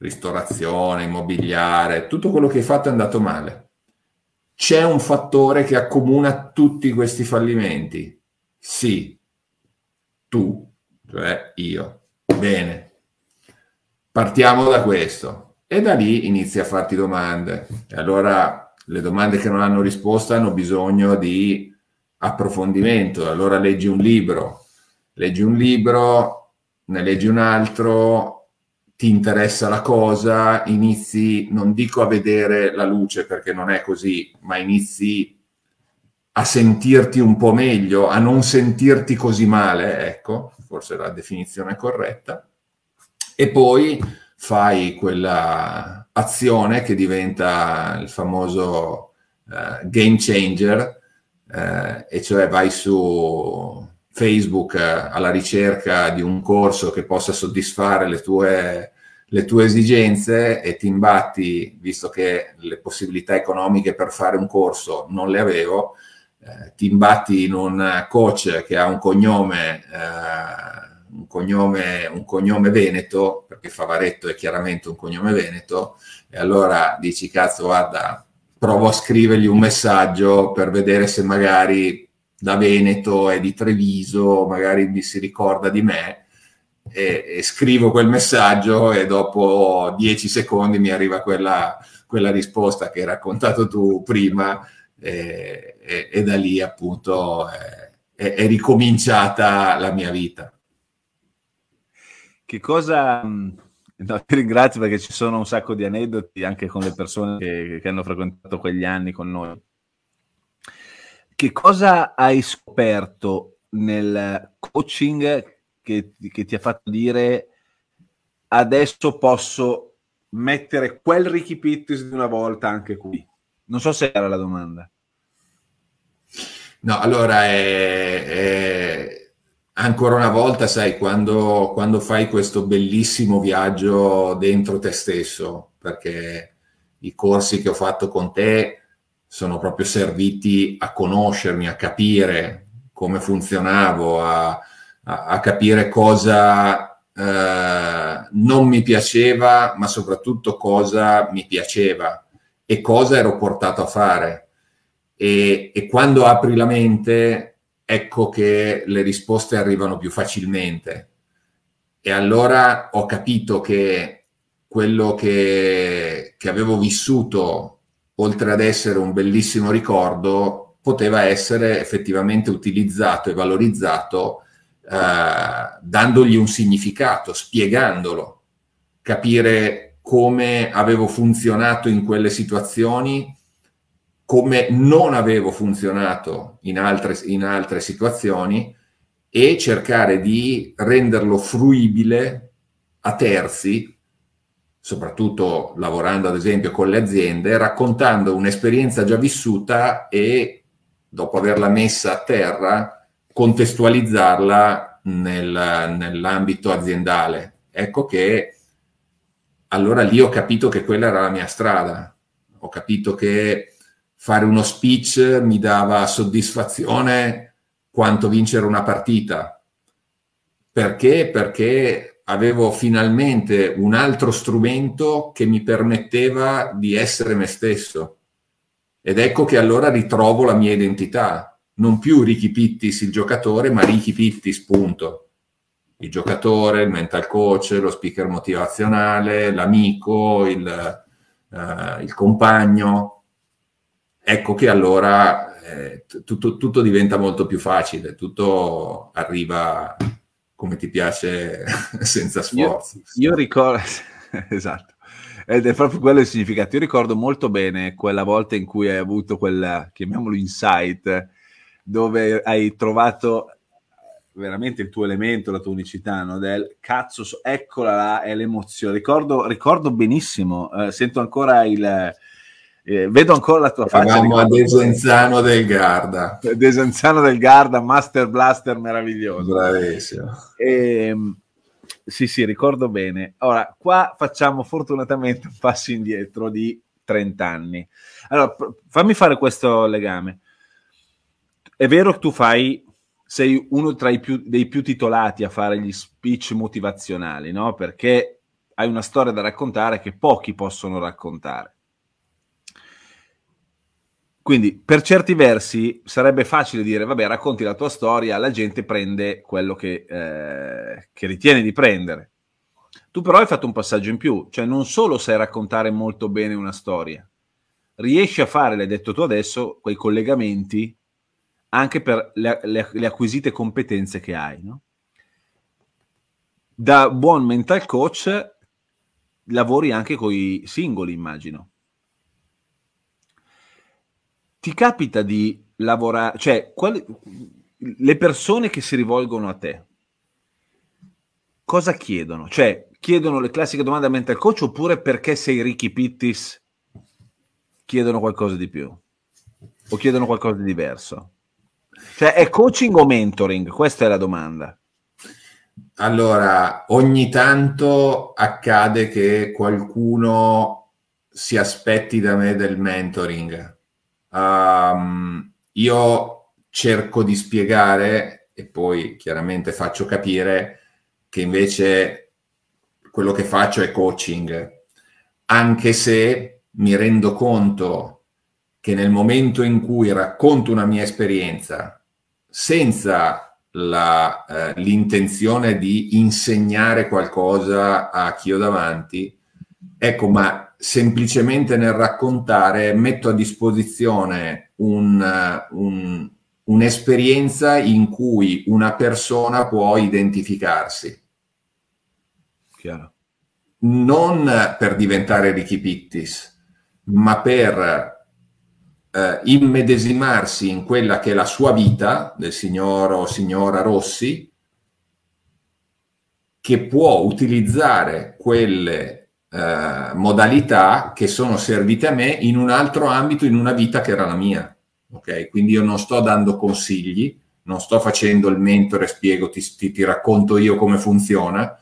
ristorazione, immobiliare, tutto quello che hai fatto è andato male. C'è un fattore che accomuna tutti questi fallimenti? Sì, tu, cioè io. Bene, partiamo da questo e da lì inizi a farti domande. E allora le domande che non hanno risposta hanno bisogno di approfondimento. Allora leggi un libro, leggi un libro, ne leggi un altro, ti interessa la cosa, inizi, non dico a vedere la luce perché non è così, ma inizi a sentirti un po' meglio, a non sentirti così male, ecco, forse la definizione corretta, e poi fai quella azione che diventa il famoso uh, game changer, uh, e cioè vai su Facebook uh, alla ricerca di un corso che possa soddisfare le tue le tue esigenze e ti imbatti, visto che le possibilità economiche per fare un corso non le avevo, eh, ti imbatti in un coach che ha un cognome, eh, un cognome, un cognome veneto, perché Favaretto è chiaramente un cognome veneto, e allora dici, cazzo, guarda, provo a scrivergli un messaggio per vedere se magari da Veneto e di Treviso magari mi si ricorda di me e, e, scrivo quel messaggio e dopo dieci secondi mi arriva quella, quella risposta che hai raccontato tu prima e, e, e da lì appunto è, è, ricominciata la mia vita. Che cosa... No, ti ringrazio perché ci sono un sacco di aneddoti anche con le persone che, che hanno frequentato quegli anni con noi. Che cosa hai scoperto nel coaching che, che ti ha fatto dire adesso posso mettere quel Ricky Pittis di una volta anche qui? Non so se era la domanda. No, allora è, è, ancora una volta, sai, quando, quando, fai questo bellissimo viaggio dentro te stesso, perché i corsi che ho fatto con te sono proprio serviti a conoscermi, a capire come funzionavo, a, a, a capire cosa eh, non mi piaceva, ma soprattutto cosa mi piaceva e cosa ero portato a fare. E, e quando apri la mente, ecco che le risposte arrivano più facilmente. E allora ho capito che quello che, che, avevo vissuto, oltre ad essere un bellissimo ricordo, poteva essere effettivamente utilizzato e valorizzato eh, dandogli un significato, spiegandolo, capire come avevo funzionato in quelle situazioni, come non avevo funzionato in altre, in altre situazioni e cercare di renderlo fruibile a terzi, soprattutto lavorando ad esempio con le aziende, raccontando un'esperienza già vissuta e dopo averla messa a terra, contestualizzarla nel, nell'ambito aziendale. Ecco che allora lì ho capito che quella era la mia strada. Ho capito che fare uno speech mi dava soddisfazione quanto vincere una partita. Perché? Perché avevo finalmente un altro strumento che mi permetteva di essere me stesso. Ed ecco che allora ritrovo la mia identità non più Ricky Pittis il giocatore, ma Ricky Pittis, punto. il giocatore, il mental coach, lo speaker motivazionale, l'amico, il, eh, il compagno. Ecco che allora eh, tutto, tutto, diventa molto più facile, tutto arriva come ti piace senza sforzo. Io, io ricordo, esatto, ed è proprio quello il significato. Io ricordo molto bene quella volta in cui hai avuto quella, chiamiamolo insight, dove hai trovato veramente il tuo elemento, la tua unicità, no? del cazzo, eccola là, è l'emozione. Ricordo, ricordo benissimo, eh, sento ancora il... Eh, vedo ancora la tua faccia. Eravamo a Desenzano del Garda. Desenzano del Garda, Master Blaster meraviglioso. Bravissimo. E, ehm, sì, sì, ricordo bene. Ora, qua facciamo fortunatamente un passo indietro di 30 anni. Allora, fammi fare questo legame. È vero che tu fai, sei uno tra i più, dei più titolati a fare gli speech motivazionali, no? Perché hai una storia da raccontare che pochi possono raccontare. Quindi, per certi versi, sarebbe facile dire, vabbè, racconti la tua storia, la gente prende quello che, eh, che ritiene di prendere. Tu però hai fatto un passaggio in più, cioè non solo sai raccontare molto bene una storia, riesci a fare, l'hai detto tu adesso, quei collegamenti anche per le, le, le acquisite competenze che hai. No? Da buon mental coach lavori anche con i singoli, immagino ti capita di lavorare, cioè quali, le persone che si rivolgono a te, cosa chiedono? Cioè, chiedono le classiche domande a mental coach oppure perché sei Ricky Pittis chiedono qualcosa di più? O chiedono qualcosa di diverso? Cioè, è coaching o mentoring? Questa è la domanda. Allora, ogni tanto accade che qualcuno si aspetti da me del mentoring Um, io cerco di spiegare e poi chiaramente faccio capire che invece quello che faccio è coaching, anche se mi rendo conto che nel momento in cui racconto una mia esperienza senza la, eh, l'intenzione di insegnare qualcosa a chi ho davanti, ecco, ma semplicemente nel raccontare metto a disposizione un, un, un'esperienza in cui una persona può identificarsi. Chiaro. Non per diventare Ricky Pittis, ma per eh, immedesimarsi in quella che è la sua vita del signor o signora Rossi, che può utilizzare quelle eh, modalità che sono servite a me in un altro ambito, in una vita che era la mia. Ok, quindi io non sto dando consigli, non sto facendo il mentore, spiego, ti, ti, ti racconto io come funziona,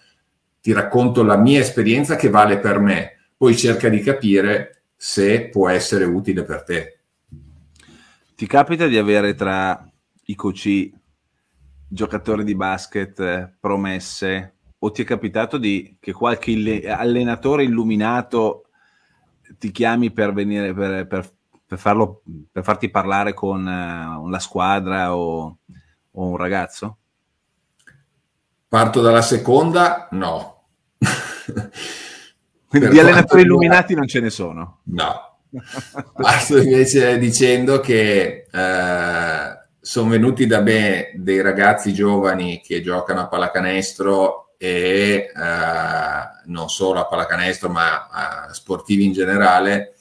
ti racconto la mia esperienza che vale per me, poi cerca di capire se può essere utile per te. Ti capita di avere tra i coach giocatori di basket eh, promesse o ti è capitato di, che qualche allenatore illuminato ti chiami per venire per, per, per, farlo, per farti parlare con uh, la squadra o, o, un ragazzo? Parto dalla seconda, no. Quindi di allenatori illuminati non ce ne sono? No. Parto invece dicendo che eh, sono venuti da me dei ragazzi giovani che giocano a pallacanestro e eh, non solo a pallacanestro ma a sportivi in generale,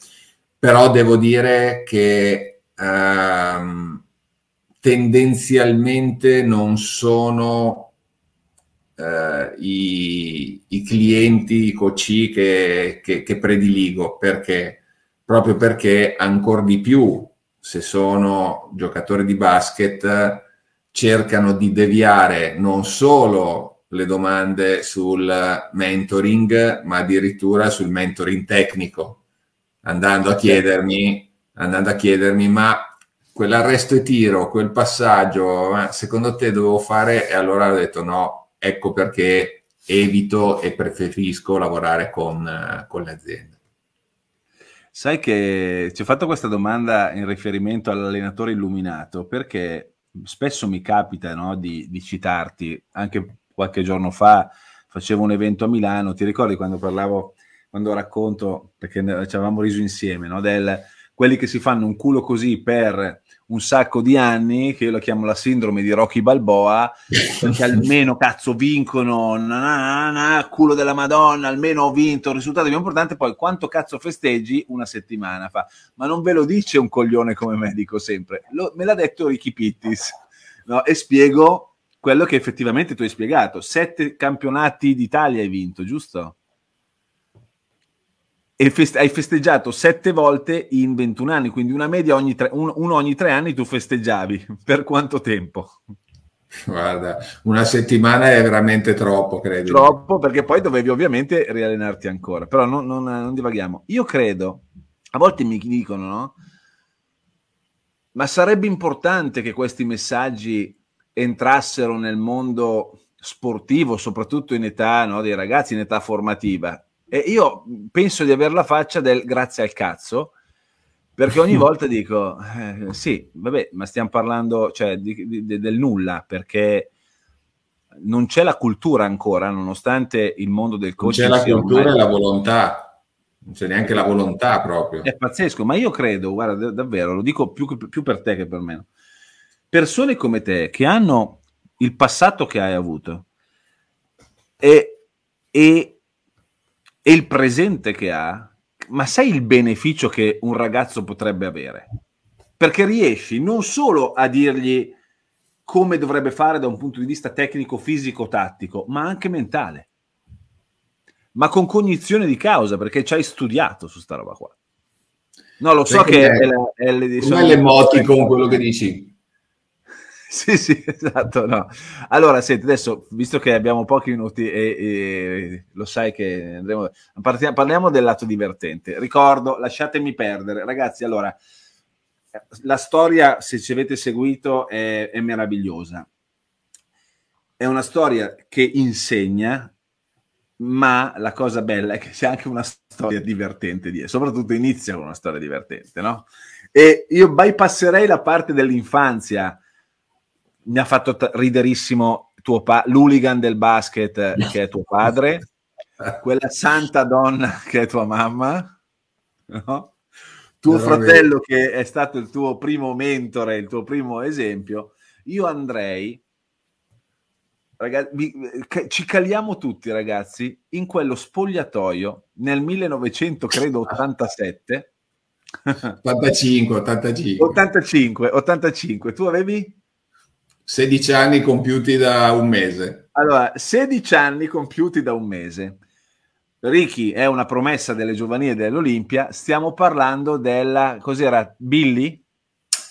però devo dire che ehm, tendenzialmente non sono eh, i, i, clienti, i coach che, che, che prediligo perché proprio perché ancora di più se sono giocatori di basket cercano di deviare non solo le domande sul mentoring, ma addirittura sul mentoring tecnico, andando a chiedermi, andando a chiedermi ma quell'arresto e tiro, quel passaggio, secondo te dovevo fare? E allora ho detto no, ecco perché evito e preferisco lavorare con, con le aziende. Sai che ci ho fatto questa domanda in riferimento all'allenatore illuminato perché spesso mi capita no, di, di citarti anche qualche giorno fa facevo un evento a Milano, ti ricordi quando parlavo, quando racconto, perché ci avevamo riso insieme, no? del quelli che si fanno un culo così per un sacco di anni, che io la chiamo la sindrome di Rocky Balboa, perché almeno cazzo vincono, na, na, na, culo della Madonna, almeno ho vinto, il risultato più importante, poi quanto cazzo festeggi una settimana fa. Ma non ve lo dice un coglione come me, dico sempre, lo, me l'ha detto Ricky Pittis, no? e spiego quello che effettivamente tu hai spiegato, sette campionati d'Italia hai vinto, giusto? e feste- hai festeggiato sette volte in 21 anni, quindi una media ogni tre, un, uno ogni tre anni tu festeggiavi. Per quanto tempo? Guarda, una settimana è veramente troppo, credo. Troppo, perché poi dovevi ovviamente riallenarti ancora. Però non, non, non divaghiamo. Io credo, a volte mi dicono, no? Ma sarebbe importante che questi messaggi entrassero nel mondo sportivo, soprattutto in età no, dei ragazzi, in età formativa. E io penso di avere la faccia del grazie al cazzo, perché ogni volta dico, eh, sì, vabbè, ma stiamo parlando cioè, di, di, del nulla, perché non c'è la cultura ancora, nonostante il mondo del coaching. Non c'è la cultura ormai... e la volontà, non c'è neanche la volontà proprio. È pazzesco, ma io credo, guarda, davvero, lo dico più, più per te che per me. Persone come te che hanno il passato che hai avuto e, e e il presente che ha, ma sai il beneficio che un ragazzo potrebbe avere? Perché riesci non solo a dirgli come dovrebbe fare da un punto di vista tecnico, fisico, tattico, ma anche mentale. Ma con cognizione di causa, perché ci hai studiato su sta roba qua. No, lo so che è, è, è, le, è l'emoticon quello che dici. Sì, sì, esatto. No. Allora, senti, adesso, visto che abbiamo pochi minuti e, e lo sai che andremo... Partiamo, parliamo del lato divertente. Ricordo, lasciatemi perdere. Ragazzi, allora, la storia, se ci avete seguito, è, è meravigliosa. È una storia che insegna, ma la cosa bella è che c'è anche una storia divertente dietro, soprattutto inizia con una storia divertente, no? E io bypasserei la parte dell'infanzia mi ha fatto t- riderissimo tuo pa- l'hooligan del basket che è tuo padre, quella santa donna che è tua mamma, no? tuo Però fratello che è stato il tuo primo mentore, il tuo primo esempio. Io andrei, ragazzi, ci caliamo tutti ragazzi in quello spogliatoio nel 1987. 85, 85. 85, 85. Tu avevi 16 anni compiuti da un mese. Allora, 16 anni compiuti da un mese. Ricky è una promessa delle giovanili dell'Olimpia. Stiamo parlando della cos'era Billy?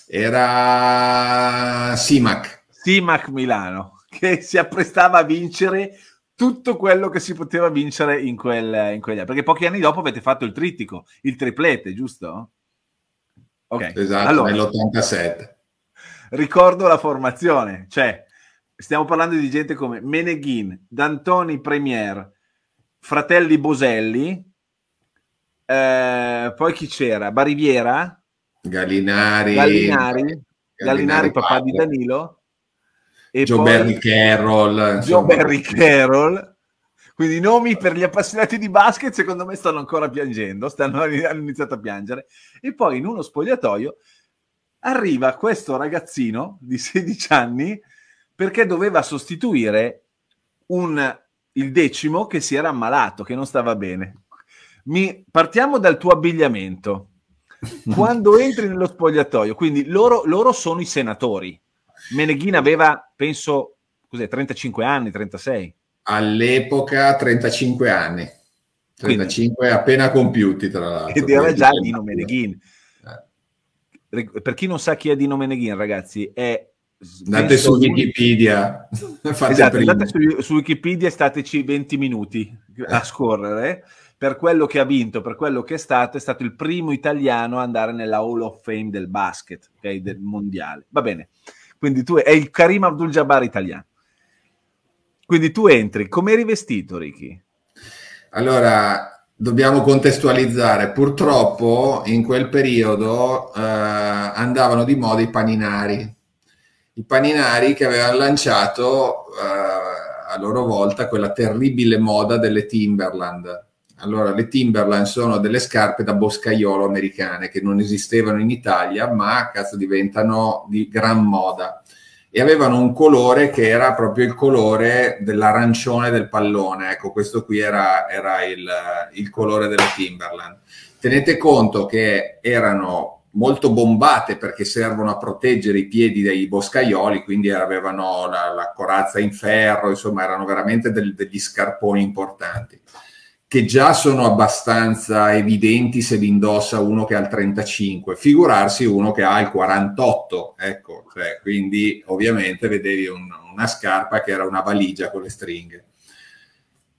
Era Simac. Simac Milano, che si apprestava a vincere tutto quello che si poteva vincere in, quel, in quegli anni. Perché pochi anni dopo avete fatto il trittico, il triplete, giusto? Ok. Esatto, allora, nell'87 ricordo la formazione, cioè stiamo parlando di gente come Meneghin, D'Antoni Premier, Fratelli Boselli, eh, poi chi c'era? Bariviera, Gallinari, Gallinari, Gallinari, papà padre. di Danilo, e Joe Barry Carroll, Joe Barry Carroll. Quindi i nomi per gli appassionati di basket secondo me stanno ancora piangendo, stanno, hanno iniziato a piangere. E poi in uno spogliatoio arriva questo ragazzino di 16 anni perché doveva sostituire un, il decimo che si era ammalato, che non stava bene. Mi, partiamo dal tuo abbigliamento. Quando entri nello spogliatoio, quindi loro, loro sono i senatori. Meneghina aveva, penso, cos'è, 35 anni, 36? All'epoca 35 anni. 35 quindi, appena compiuti, tra l'altro. Ed era già Dino Meneghin per chi non sa chi è Dino Meneghin, ragazzi, è Andate su Wikipedia, esatto, andate su, su, Wikipedia e stateci 20 minuti a scorrere. Per quello che ha vinto, per quello che è stato, è stato il primo italiano ad andare nella Hall of Fame del basket, okay, del mondiale. Va bene, quindi tu è il Karim Abdul-Jabbar italiano. Quindi tu entri, come eri vestito, Ricky? Allora, dobbiamo contestualizzare. Purtroppo in quel periodo eh, andavano di moda i paninari. I paninari che avevano lanciato eh, a loro volta quella terribile moda delle Timberland. Allora, le Timberland sono delle scarpe da boscaiolo americane che non esistevano in Italia, ma cazzo diventano di gran moda. E avevano un colore che era proprio il colore dell'arancione del pallone. Ecco, questo qui era, era il, il colore delle Timberland. Tenete conto che erano molto bombate perché servono a proteggere i piedi dai boscaioli, quindi avevano la, la corazza in ferro, insomma erano veramente del, degli scarponi importanti, che già sono abbastanza evidenti se li indossa uno che ha il 35, figurarsi uno che ha il 48, ecco, cioè, quindi ovviamente vedevi un, una scarpa che era una valigia con le stringhe.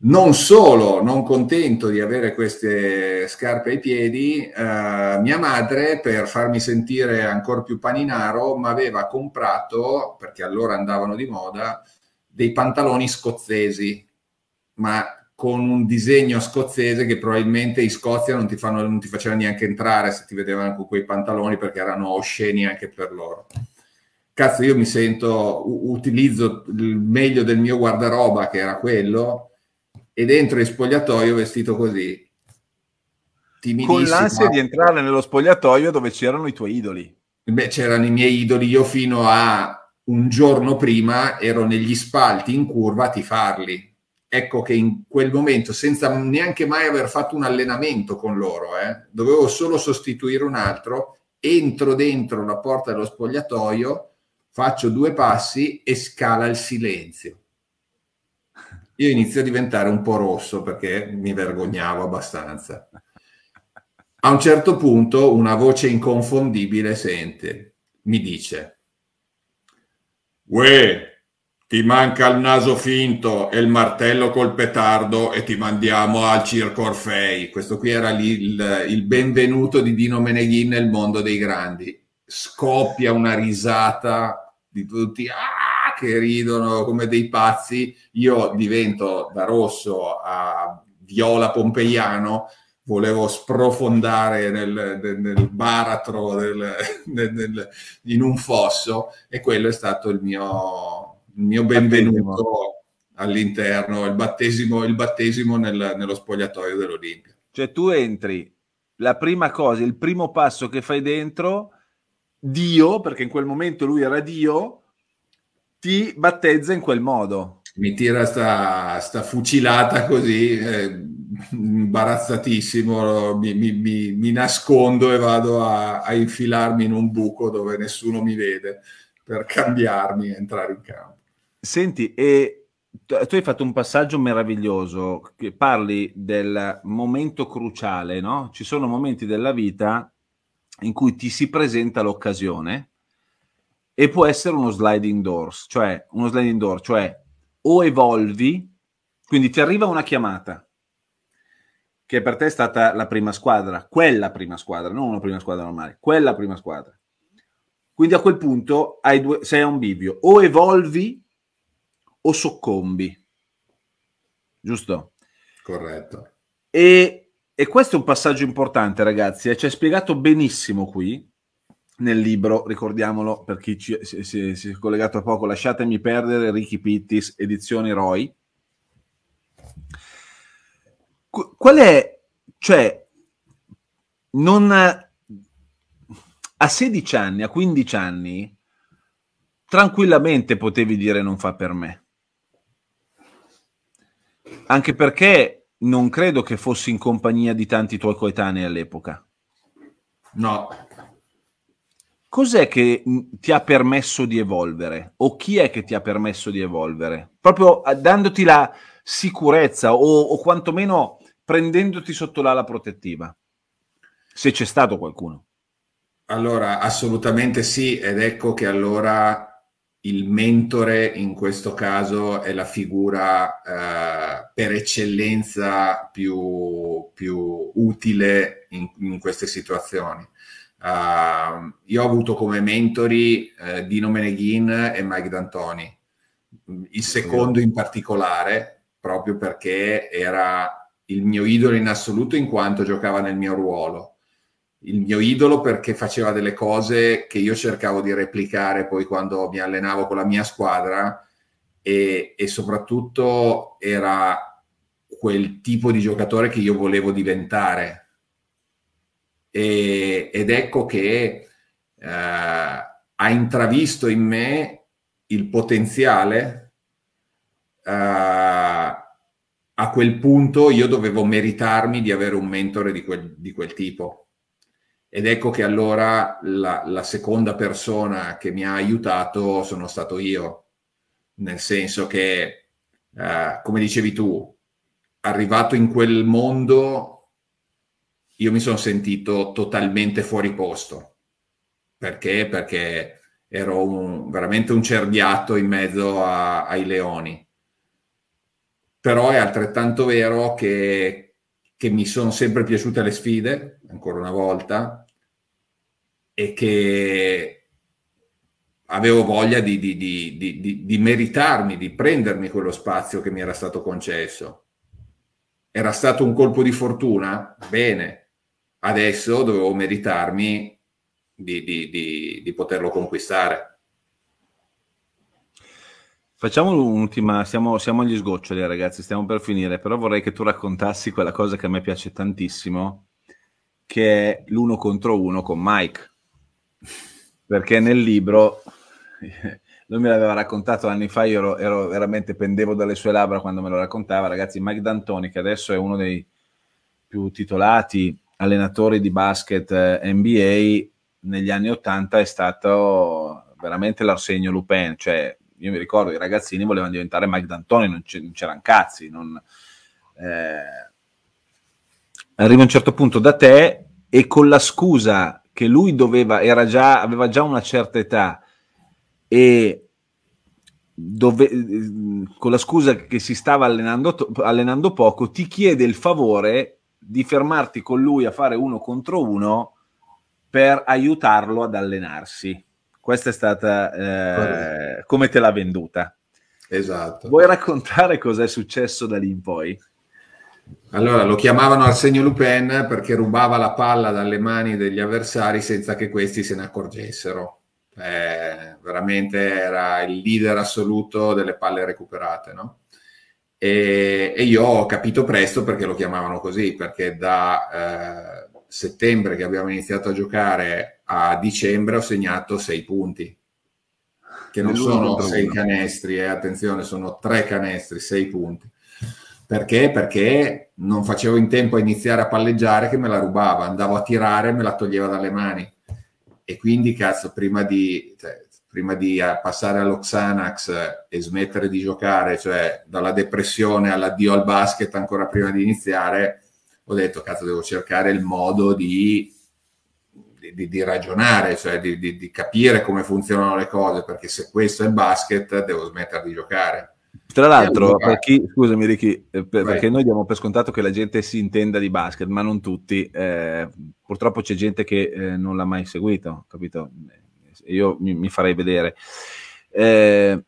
Non solo non contento di avere queste scarpe ai piedi, eh, mia madre, per farmi sentire ancora più paninaro, mi aveva comprato, perché allora andavano di moda, dei pantaloni scozzesi, ma con un disegno scozzese che probabilmente in Scozia non ti, fanno, non ti facevano neanche entrare se ti vedevano con quei pantaloni perché erano osceni anche per loro. Cazzo, io mi sento, utilizzo il meglio del mio guardaroba, che era quello, e dentro il spogliatoio vestito così. Con l'ansia di entrare nello spogliatoio dove c'erano i tuoi idoli. Beh, c'erano i miei idoli. Io fino a un giorno prima ero negli spalti in curva a tifarli. Ecco che in quel momento, senza neanche mai aver fatto un allenamento con loro, eh, dovevo solo sostituire un altro, entro dentro la porta dello spogliatoio, faccio due passi e scala il silenzio io inizio a diventare un po' rosso perché mi vergognavo abbastanza. A un certo punto una voce inconfondibile sente, mi dice, Uè, ti manca il naso finto e il martello col petardo e ti mandiamo al Circo Orfei. Questo qui era lì il, il benvenuto di Dino Meneghin nel mondo dei grandi. Scoppia una risata di tutti. Ah! che ridono come dei pazzi, io divento da rosso a viola pompeiano, volevo sprofondare nel, nel, nel baratro nel, in un fosso e quello è stato il mio, il mio benvenuto all'interno, il battesimo, il battesimo nel, nello spogliatoio dell'Olimpia. Cioè tu entri, la prima cosa, il primo passo che fai dentro, Dio, perché in quel momento lui era Dio, ti battezza in quel modo. Mi tira sta, sta fucilata così, eh, imbarazzatissimo, mi, mi, mi, mi, nascondo e vado a, a, infilarmi in un buco dove nessuno mi vede per cambiarmi e entrare in campo. Senti, e tu hai fatto un passaggio meraviglioso, che parli del momento cruciale, no? Ci sono momenti della vita in cui ti si presenta l'occasione e può essere uno sliding doors, cioè uno sliding door, cioè o evolvi, quindi ti arriva una chiamata che per te è stata la prima squadra, quella prima squadra, non una prima squadra normale, quella prima squadra. Quindi a quel punto due, sei a un bivio, o evolvi o soccombi. Giusto? Corretto. E, e questo è un passaggio importante, ragazzi, e ci è spiegato benissimo qui nel libro, ricordiamolo per chi ci, si, si, si, è collegato a poco, lasciatemi perdere Ricky Pittis, edizioni Roy. Qual è, cioè, non a 16 anni, a 15 anni, tranquillamente potevi dire non fa per me. Anche perché non credo che fossi in compagnia di tanti tuoi coetanei all'epoca. No, cos'è che ti ha permesso di evolvere? O chi è che ti ha permesso di evolvere? Proprio dandoti la sicurezza o, o quantomeno prendendoti sotto l'ala protettiva? Se c'è stato qualcuno. Allora, assolutamente sì, ed ecco che allora il mentore in questo caso è la figura eh, per eccellenza più, più utile in, in queste situazioni Uh, io ho avuto come mentori uh, Dino Meneghin e Mike D'Antoni, il secondo in particolare, proprio perché era il mio idolo in assoluto in quanto giocava nel mio ruolo. Il mio idolo perché faceva delle cose che io cercavo di replicare poi quando mi allenavo con la mia squadra e, e soprattutto era quel tipo di giocatore che io volevo diventare. E, ed ecco che eh, ha intravisto in me il potenziale. Eh, a quel punto io dovevo meritarmi di avere un mentore di quel, di quel tipo. Ed ecco che allora la, la, seconda persona che mi ha aiutato sono stato io nel senso che, eh, come dicevi tu, arrivato in quel mondo, io mi sono sentito totalmente fuori posto. Perché? Perché ero un, veramente un cerbiato in mezzo a, ai leoni. Però è altrettanto vero che, che mi sono sempre piaciute le sfide, ancora una volta, e che avevo voglia di, di, di, di, meritarmi, di prendermi quello spazio che mi era stato concesso. Era stato un colpo di fortuna? Bene, adesso dovevo meritarmi di, poterlo conquistare. Facciamo un'ultima, siamo, siamo, agli sgoccioli ragazzi, stiamo per finire, però vorrei che tu raccontassi quella cosa che a me piace tantissimo, che è l'uno contro uno con Mike. Perché nel libro lui me l'aveva raccontato anni fa, io ero, ero, veramente pendevo dalle sue labbra quando me lo raccontava, ragazzi, Mike D'Antoni, che adesso è uno dei più titolati allenatori di basket eh, NBA, negli anni 80 è stato veramente l'Arsenio Lupin, cioè io mi ricordo i ragazzini volevano diventare Mike D'Antoni, non, c'erano cazzi, non, eh, arriva a un certo punto da te e con la scusa che lui doveva, era già, aveva già una certa età e dove, con la scusa che si stava allenando, allenando poco, ti chiede il favore di fermarti con lui a fare uno contro uno per aiutarlo ad allenarsi. Questa è stata eh, come te l'ha venduta. Esatto. Vuoi raccontare cosa è successo da lì in poi? Allora lo chiamavano Arsenio Lupin perché rubava la palla dalle mani degli avversari senza che questi se ne accorgessero eh, veramente era il leader assoluto delle palle recuperate, no? E, e, io ho capito presto perché lo chiamavano così, perché da eh, settembre che abbiamo iniziato a giocare a dicembre ho segnato sei punti, che non sono sei canestri, eh, attenzione, sono tre canestri, sei punti. Perché? Perché non facevo in tempo a iniziare a palleggiare che me la rubava, andavo a tirare e me la toglieva dalle mani e quindi cazzo prima di, cioè, prima di passare allo Xanax e smettere di giocare, cioè dalla depressione all'addio al basket ancora prima di iniziare, ho detto cazzo devo cercare il modo di, di, di ragionare, cioè di, di, capire come funzionano le cose, perché se questo è il basket devo smettere di giocare. Tra l'altro, per chi, scusami Ricky, eh, per, perché noi diamo per scontato che la gente si intenda di basket, ma non tutti. Eh, purtroppo c'è gente che eh, non l'ha mai seguito, capito? Io mi, mi farei vedere. Eh,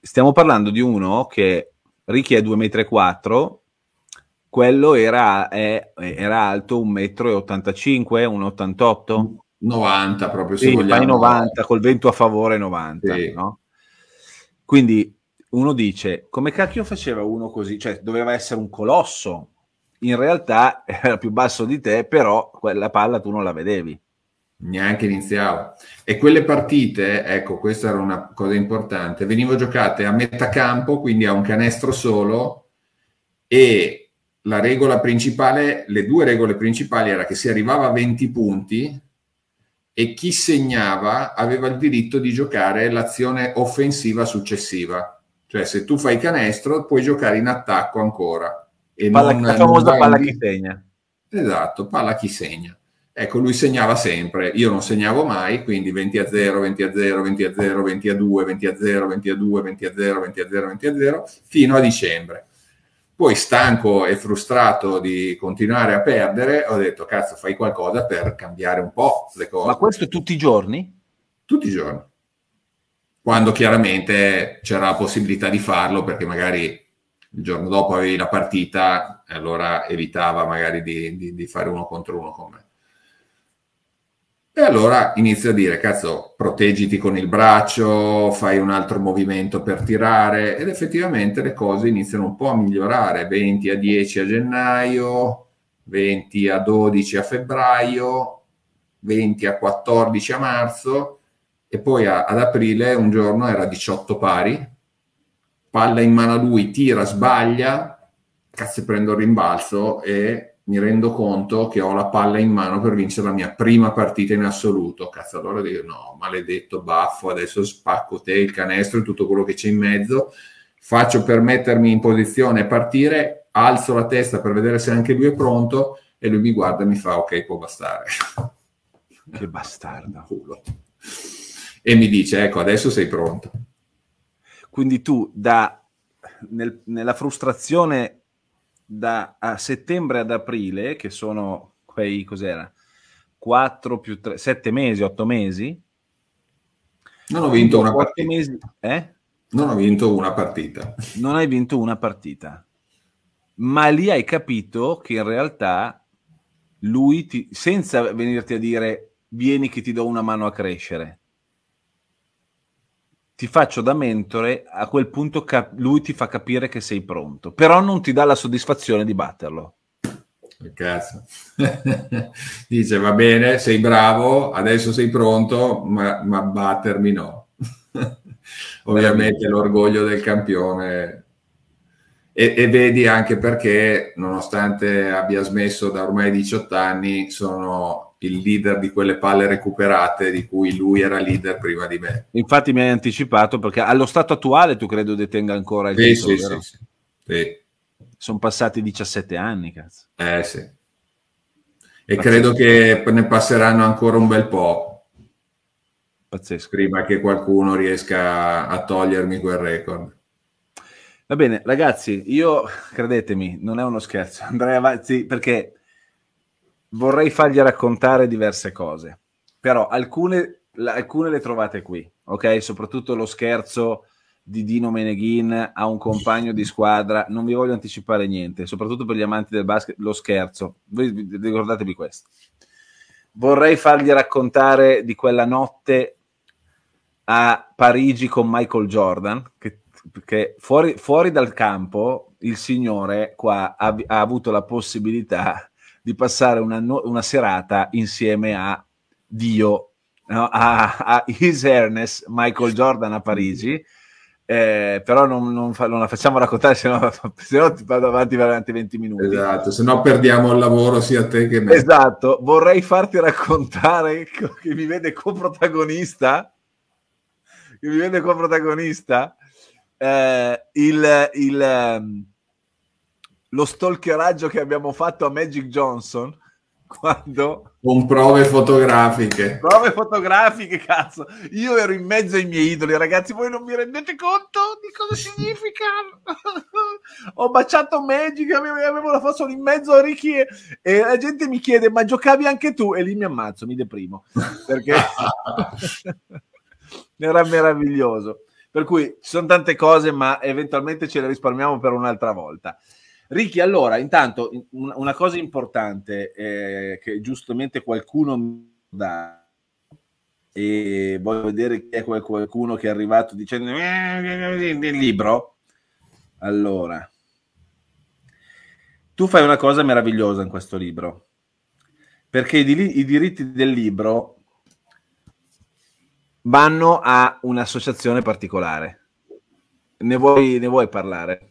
stiamo parlando di uno che Ricky è 2,4 m, quello era, è, era alto 1,85 m, 1,88 m. 90 proprio, se sì, vogliamo. 90, col vento a favore 90, sì. no? Quindi uno dice, come cacchio faceva uno così? Cioè, doveva essere un colosso. In realtà era più basso di te, però quella palla tu non la vedevi. Neanche iniziava. E quelle partite, ecco, questa era una cosa importante, venivano giocate a metà campo, quindi a un canestro solo, e la regola principale, le due regole principali era che si arrivava a 20 punti e chi segnava aveva il diritto di giocare l'azione offensiva successiva cioè, se tu fai canestro, puoi giocare in attacco ancora. E palla, non, la famosa non palla chi segna. Esatto, palla chi segna. Ecco, lui segnava sempre, io non segnavo mai, quindi 20 a 0, 20 a 0, 20 a 0, 20 a 2, 20 a 0, 20 a 2, 20 a 0, 20 a 0, 20 a 0, fino a dicembre. Poi stanco e frustrato di continuare a perdere, ho detto, cazzo, fai qualcosa per cambiare un po' le cose. Ma questo tutti i giorni? Tutti i giorni quando chiaramente c'era la possibilità di farlo perché magari il giorno dopo avevi la partita e allora evitava magari di, di, di fare uno contro uno con me. E allora inizio a dire, cazzo, proteggiti con il braccio, fai un altro movimento per tirare ed effettivamente le cose iniziano un po' a migliorare. 20 a 10 a gennaio, 20 a 12 a febbraio, 20 a 14 a marzo e poi a, ad aprile un giorno era 18 pari, palla in mano a lui, tira, sbaglia, cazzo prendo il rimbalzo e mi rendo conto che ho la palla in mano per vincere la mia prima partita in assoluto. Cazzo, allora dico no, maledetto baffo, adesso spacco te il canestro e tutto quello che c'è in mezzo. Faccio per mettermi in posizione e partire, alzo la testa per vedere se anche lui è pronto e lui mi guarda e mi fa ok, può bastare. Che bastardo. Culo. E mi dice ecco, adesso sei pronto. Quindi tu da, nel, nella frustrazione da settembre ad aprile, che sono quei, cos'era, 4 più 3, 7 mesi, 8 mesi. Non ho vinto una partita. Mesi, eh? Non ho vinto una partita. Non hai vinto una partita. Ma lì hai capito che in realtà lui, ti, senza venirti a dire vieni che ti do una mano a crescere, ti faccio da mentore, a quel punto cap- lui ti fa capire che sei pronto, però non ti dà la soddisfazione di batterlo. Cazzo. Dice va bene, sei bravo, adesso sei pronto, ma, ma battermi no. Ovviamente l'orgoglio del campione. E, e, vedi anche perché, nonostante abbia smesso da ormai 18 anni, sono il leader di quelle palle recuperate di cui lui era leader prima di me. Infatti mi hai anticipato perché allo stato attuale tu credo detenga ancora il sì, titolo, sì, sì, sì, Sono passati 17 anni, cazzo. Eh sì. E Pazzesco. credo che ne passeranno ancora un bel po'. Pazzesco. Prima che qualcuno riesca a togliermi quel record. Va bene, ragazzi, io credetemi, non è uno scherzo, andrei avanti perché vorrei fargli raccontare diverse cose, però alcune, alcune le trovate qui, ok? Soprattutto lo scherzo di Dino Meneghin a un compagno di squadra, non vi voglio anticipare niente, soprattutto per gli amanti del basket, lo scherzo, voi ricordatevi questo. Vorrei fargli raccontare di quella notte a Parigi con Michael Jordan, che, che fuori, fuori, dal campo il signore qua ha, ha avuto la possibilità di passare una, una serata insieme a Dio, no? a, a His Ernest Michael Jordan a Parigi. Eh, però non, non, fa, non, la facciamo raccontare, se no, se no ti vado avanti veramente 20 minuti. Esatto, se no perdiamo il lavoro sia te che me. Esatto, vorrei farti raccontare che mi vede coprotagonista, che mi vede coprotagonista, eh, il, il, ehm, lo stalkeraggio che abbiamo fatto a Magic Johnson quando con prove fotografiche. Prove fotografiche cazzo. Io ero in mezzo ai miei idoli ragazzi voi non vi rendete conto di cosa significa? Ho baciato Magic avevo la foto in mezzo a Ricky e, e, la gente mi chiede ma giocavi anche tu? E lì mi ammazzo mi deprimo perché era meraviglioso per cui ci sono tante cose ma eventualmente ce le risparmiamo per un'altra volta Ricky, allora, intanto una cosa importante eh, che giustamente qualcuno mi dà e voglio vedere chi è quel qualcuno che è arrivato dicendo nel libro. Allora, tu fai una cosa meravigliosa in questo libro, perché i diritti del libro vanno a un'associazione particolare. Ne vuoi, ne vuoi parlare?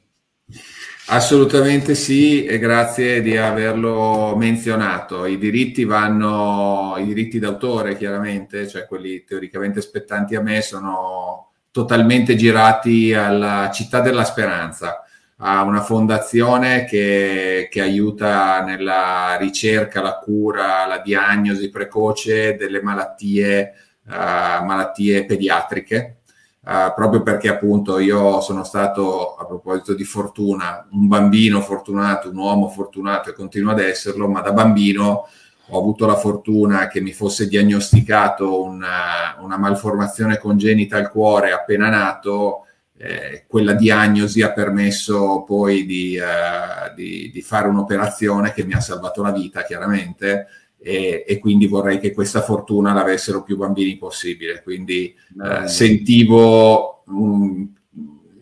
Assolutamente sì, e grazie di averlo menzionato. I diritti vanno, i diritti d'autore chiaramente, cioè quelli teoricamente spettanti a me, sono totalmente girati alla Città della Speranza, a una fondazione che, che aiuta nella ricerca, la cura, la diagnosi precoce delle malattie, malattie pediatriche Uh, proprio perché appunto io sono stato, a proposito di fortuna, un bambino fortunato, un uomo fortunato e continuo ad esserlo, ma da bambino ho avuto la fortuna che mi fosse diagnosticato una, una malformazione congenita al cuore appena nato, eh, quella diagnosi ha permesso poi di, uh, di, di fare un'operazione che mi ha salvato la vita chiaramente e, e, quindi vorrei che questa fortuna l'avessero più bambini possibile. Quindi eh, sentivo um,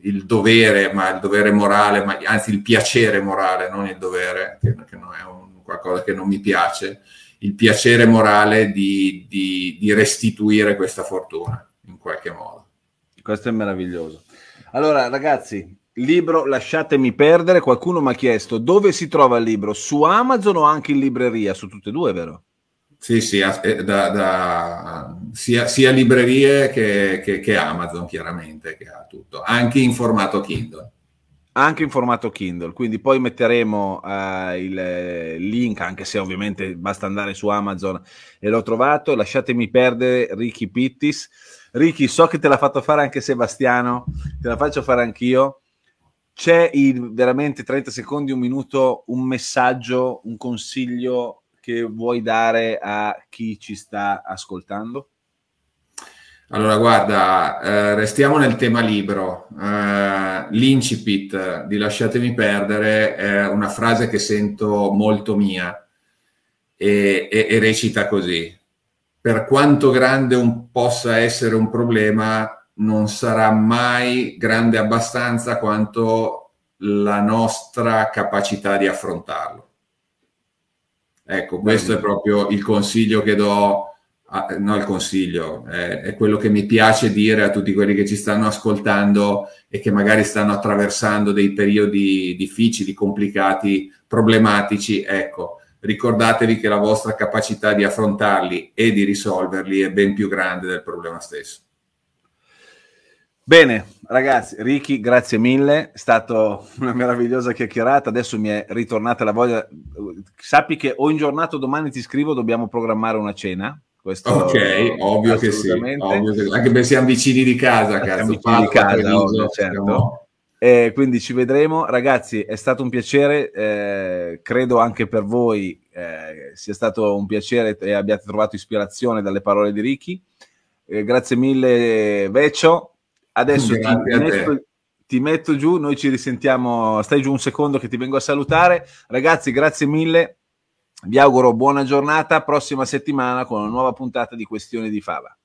il dovere, ma il dovere morale, ma, anzi il piacere morale, non il dovere, che, che non è un, qualcosa che non mi piace, il piacere morale di, di, di restituire questa fortuna in qualche modo. Questo è meraviglioso. Allora, ragazzi, libro Lasciatemi perdere. Qualcuno mi ha chiesto dove si trova il libro? Su Amazon o anche in libreria? Su tutte e due, vero? Sì, sì, eh, da, da, sia, sia, librerie che, che, che, Amazon, chiaramente, che ha tutto, anche in formato Kindle. Anche in formato Kindle, quindi poi metteremo uh, il link, anche se ovviamente basta andare su Amazon e l'ho trovato. Lasciatemi perdere Ricky Pittis. Ricky, so che te l'ha fatto fare anche Sebastiano, te la faccio fare anch'io. C'è in veramente 30 secondi, un minuto, un messaggio, un consiglio che vuoi dare a chi ci sta ascoltando? Allora, guarda, eh, restiamo nel tema libro. Eh, l'incipit di Lasciatemi perdere è una frase che sento molto mia e, e, e recita così. Per quanto grande un, possa essere un problema, non sarà mai grande abbastanza quanto la nostra capacità di affrontarlo. Ecco, questo è proprio il consiglio che do, a, no il consiglio, è, è, quello che mi piace dire a tutti quelli che ci stanno ascoltando e che magari stanno attraversando dei periodi difficili, complicati, problematici. Ecco, ricordatevi che la vostra capacità di affrontarli e di risolverli è ben più grande del problema stesso. Bene, ragazzi, Ricky, grazie mille, è stata una meravigliosa chiacchierata, adesso mi è ritornata la voglia, sappi che o in giornata o domani ti scrivo, dobbiamo programmare una cena. Questo ok, ovvio che sì, ovvio che, anche perché siamo vicini di casa, cazzo, vicini di casa, ovvio, certo. Eh, quindi ci vedremo, ragazzi, è stato un piacere, eh, credo anche per voi eh, sia stato un piacere e abbiate trovato ispirazione dalle parole di Ricky. Eh, grazie mille Veccio, Adesso ti metto, ti metto, giù, noi ci risentiamo. Stai giù un secondo che ti vengo a salutare. Ragazzi, grazie mille. Vi auguro buona giornata. Prossima settimana con una nuova puntata di Questioni di Fava.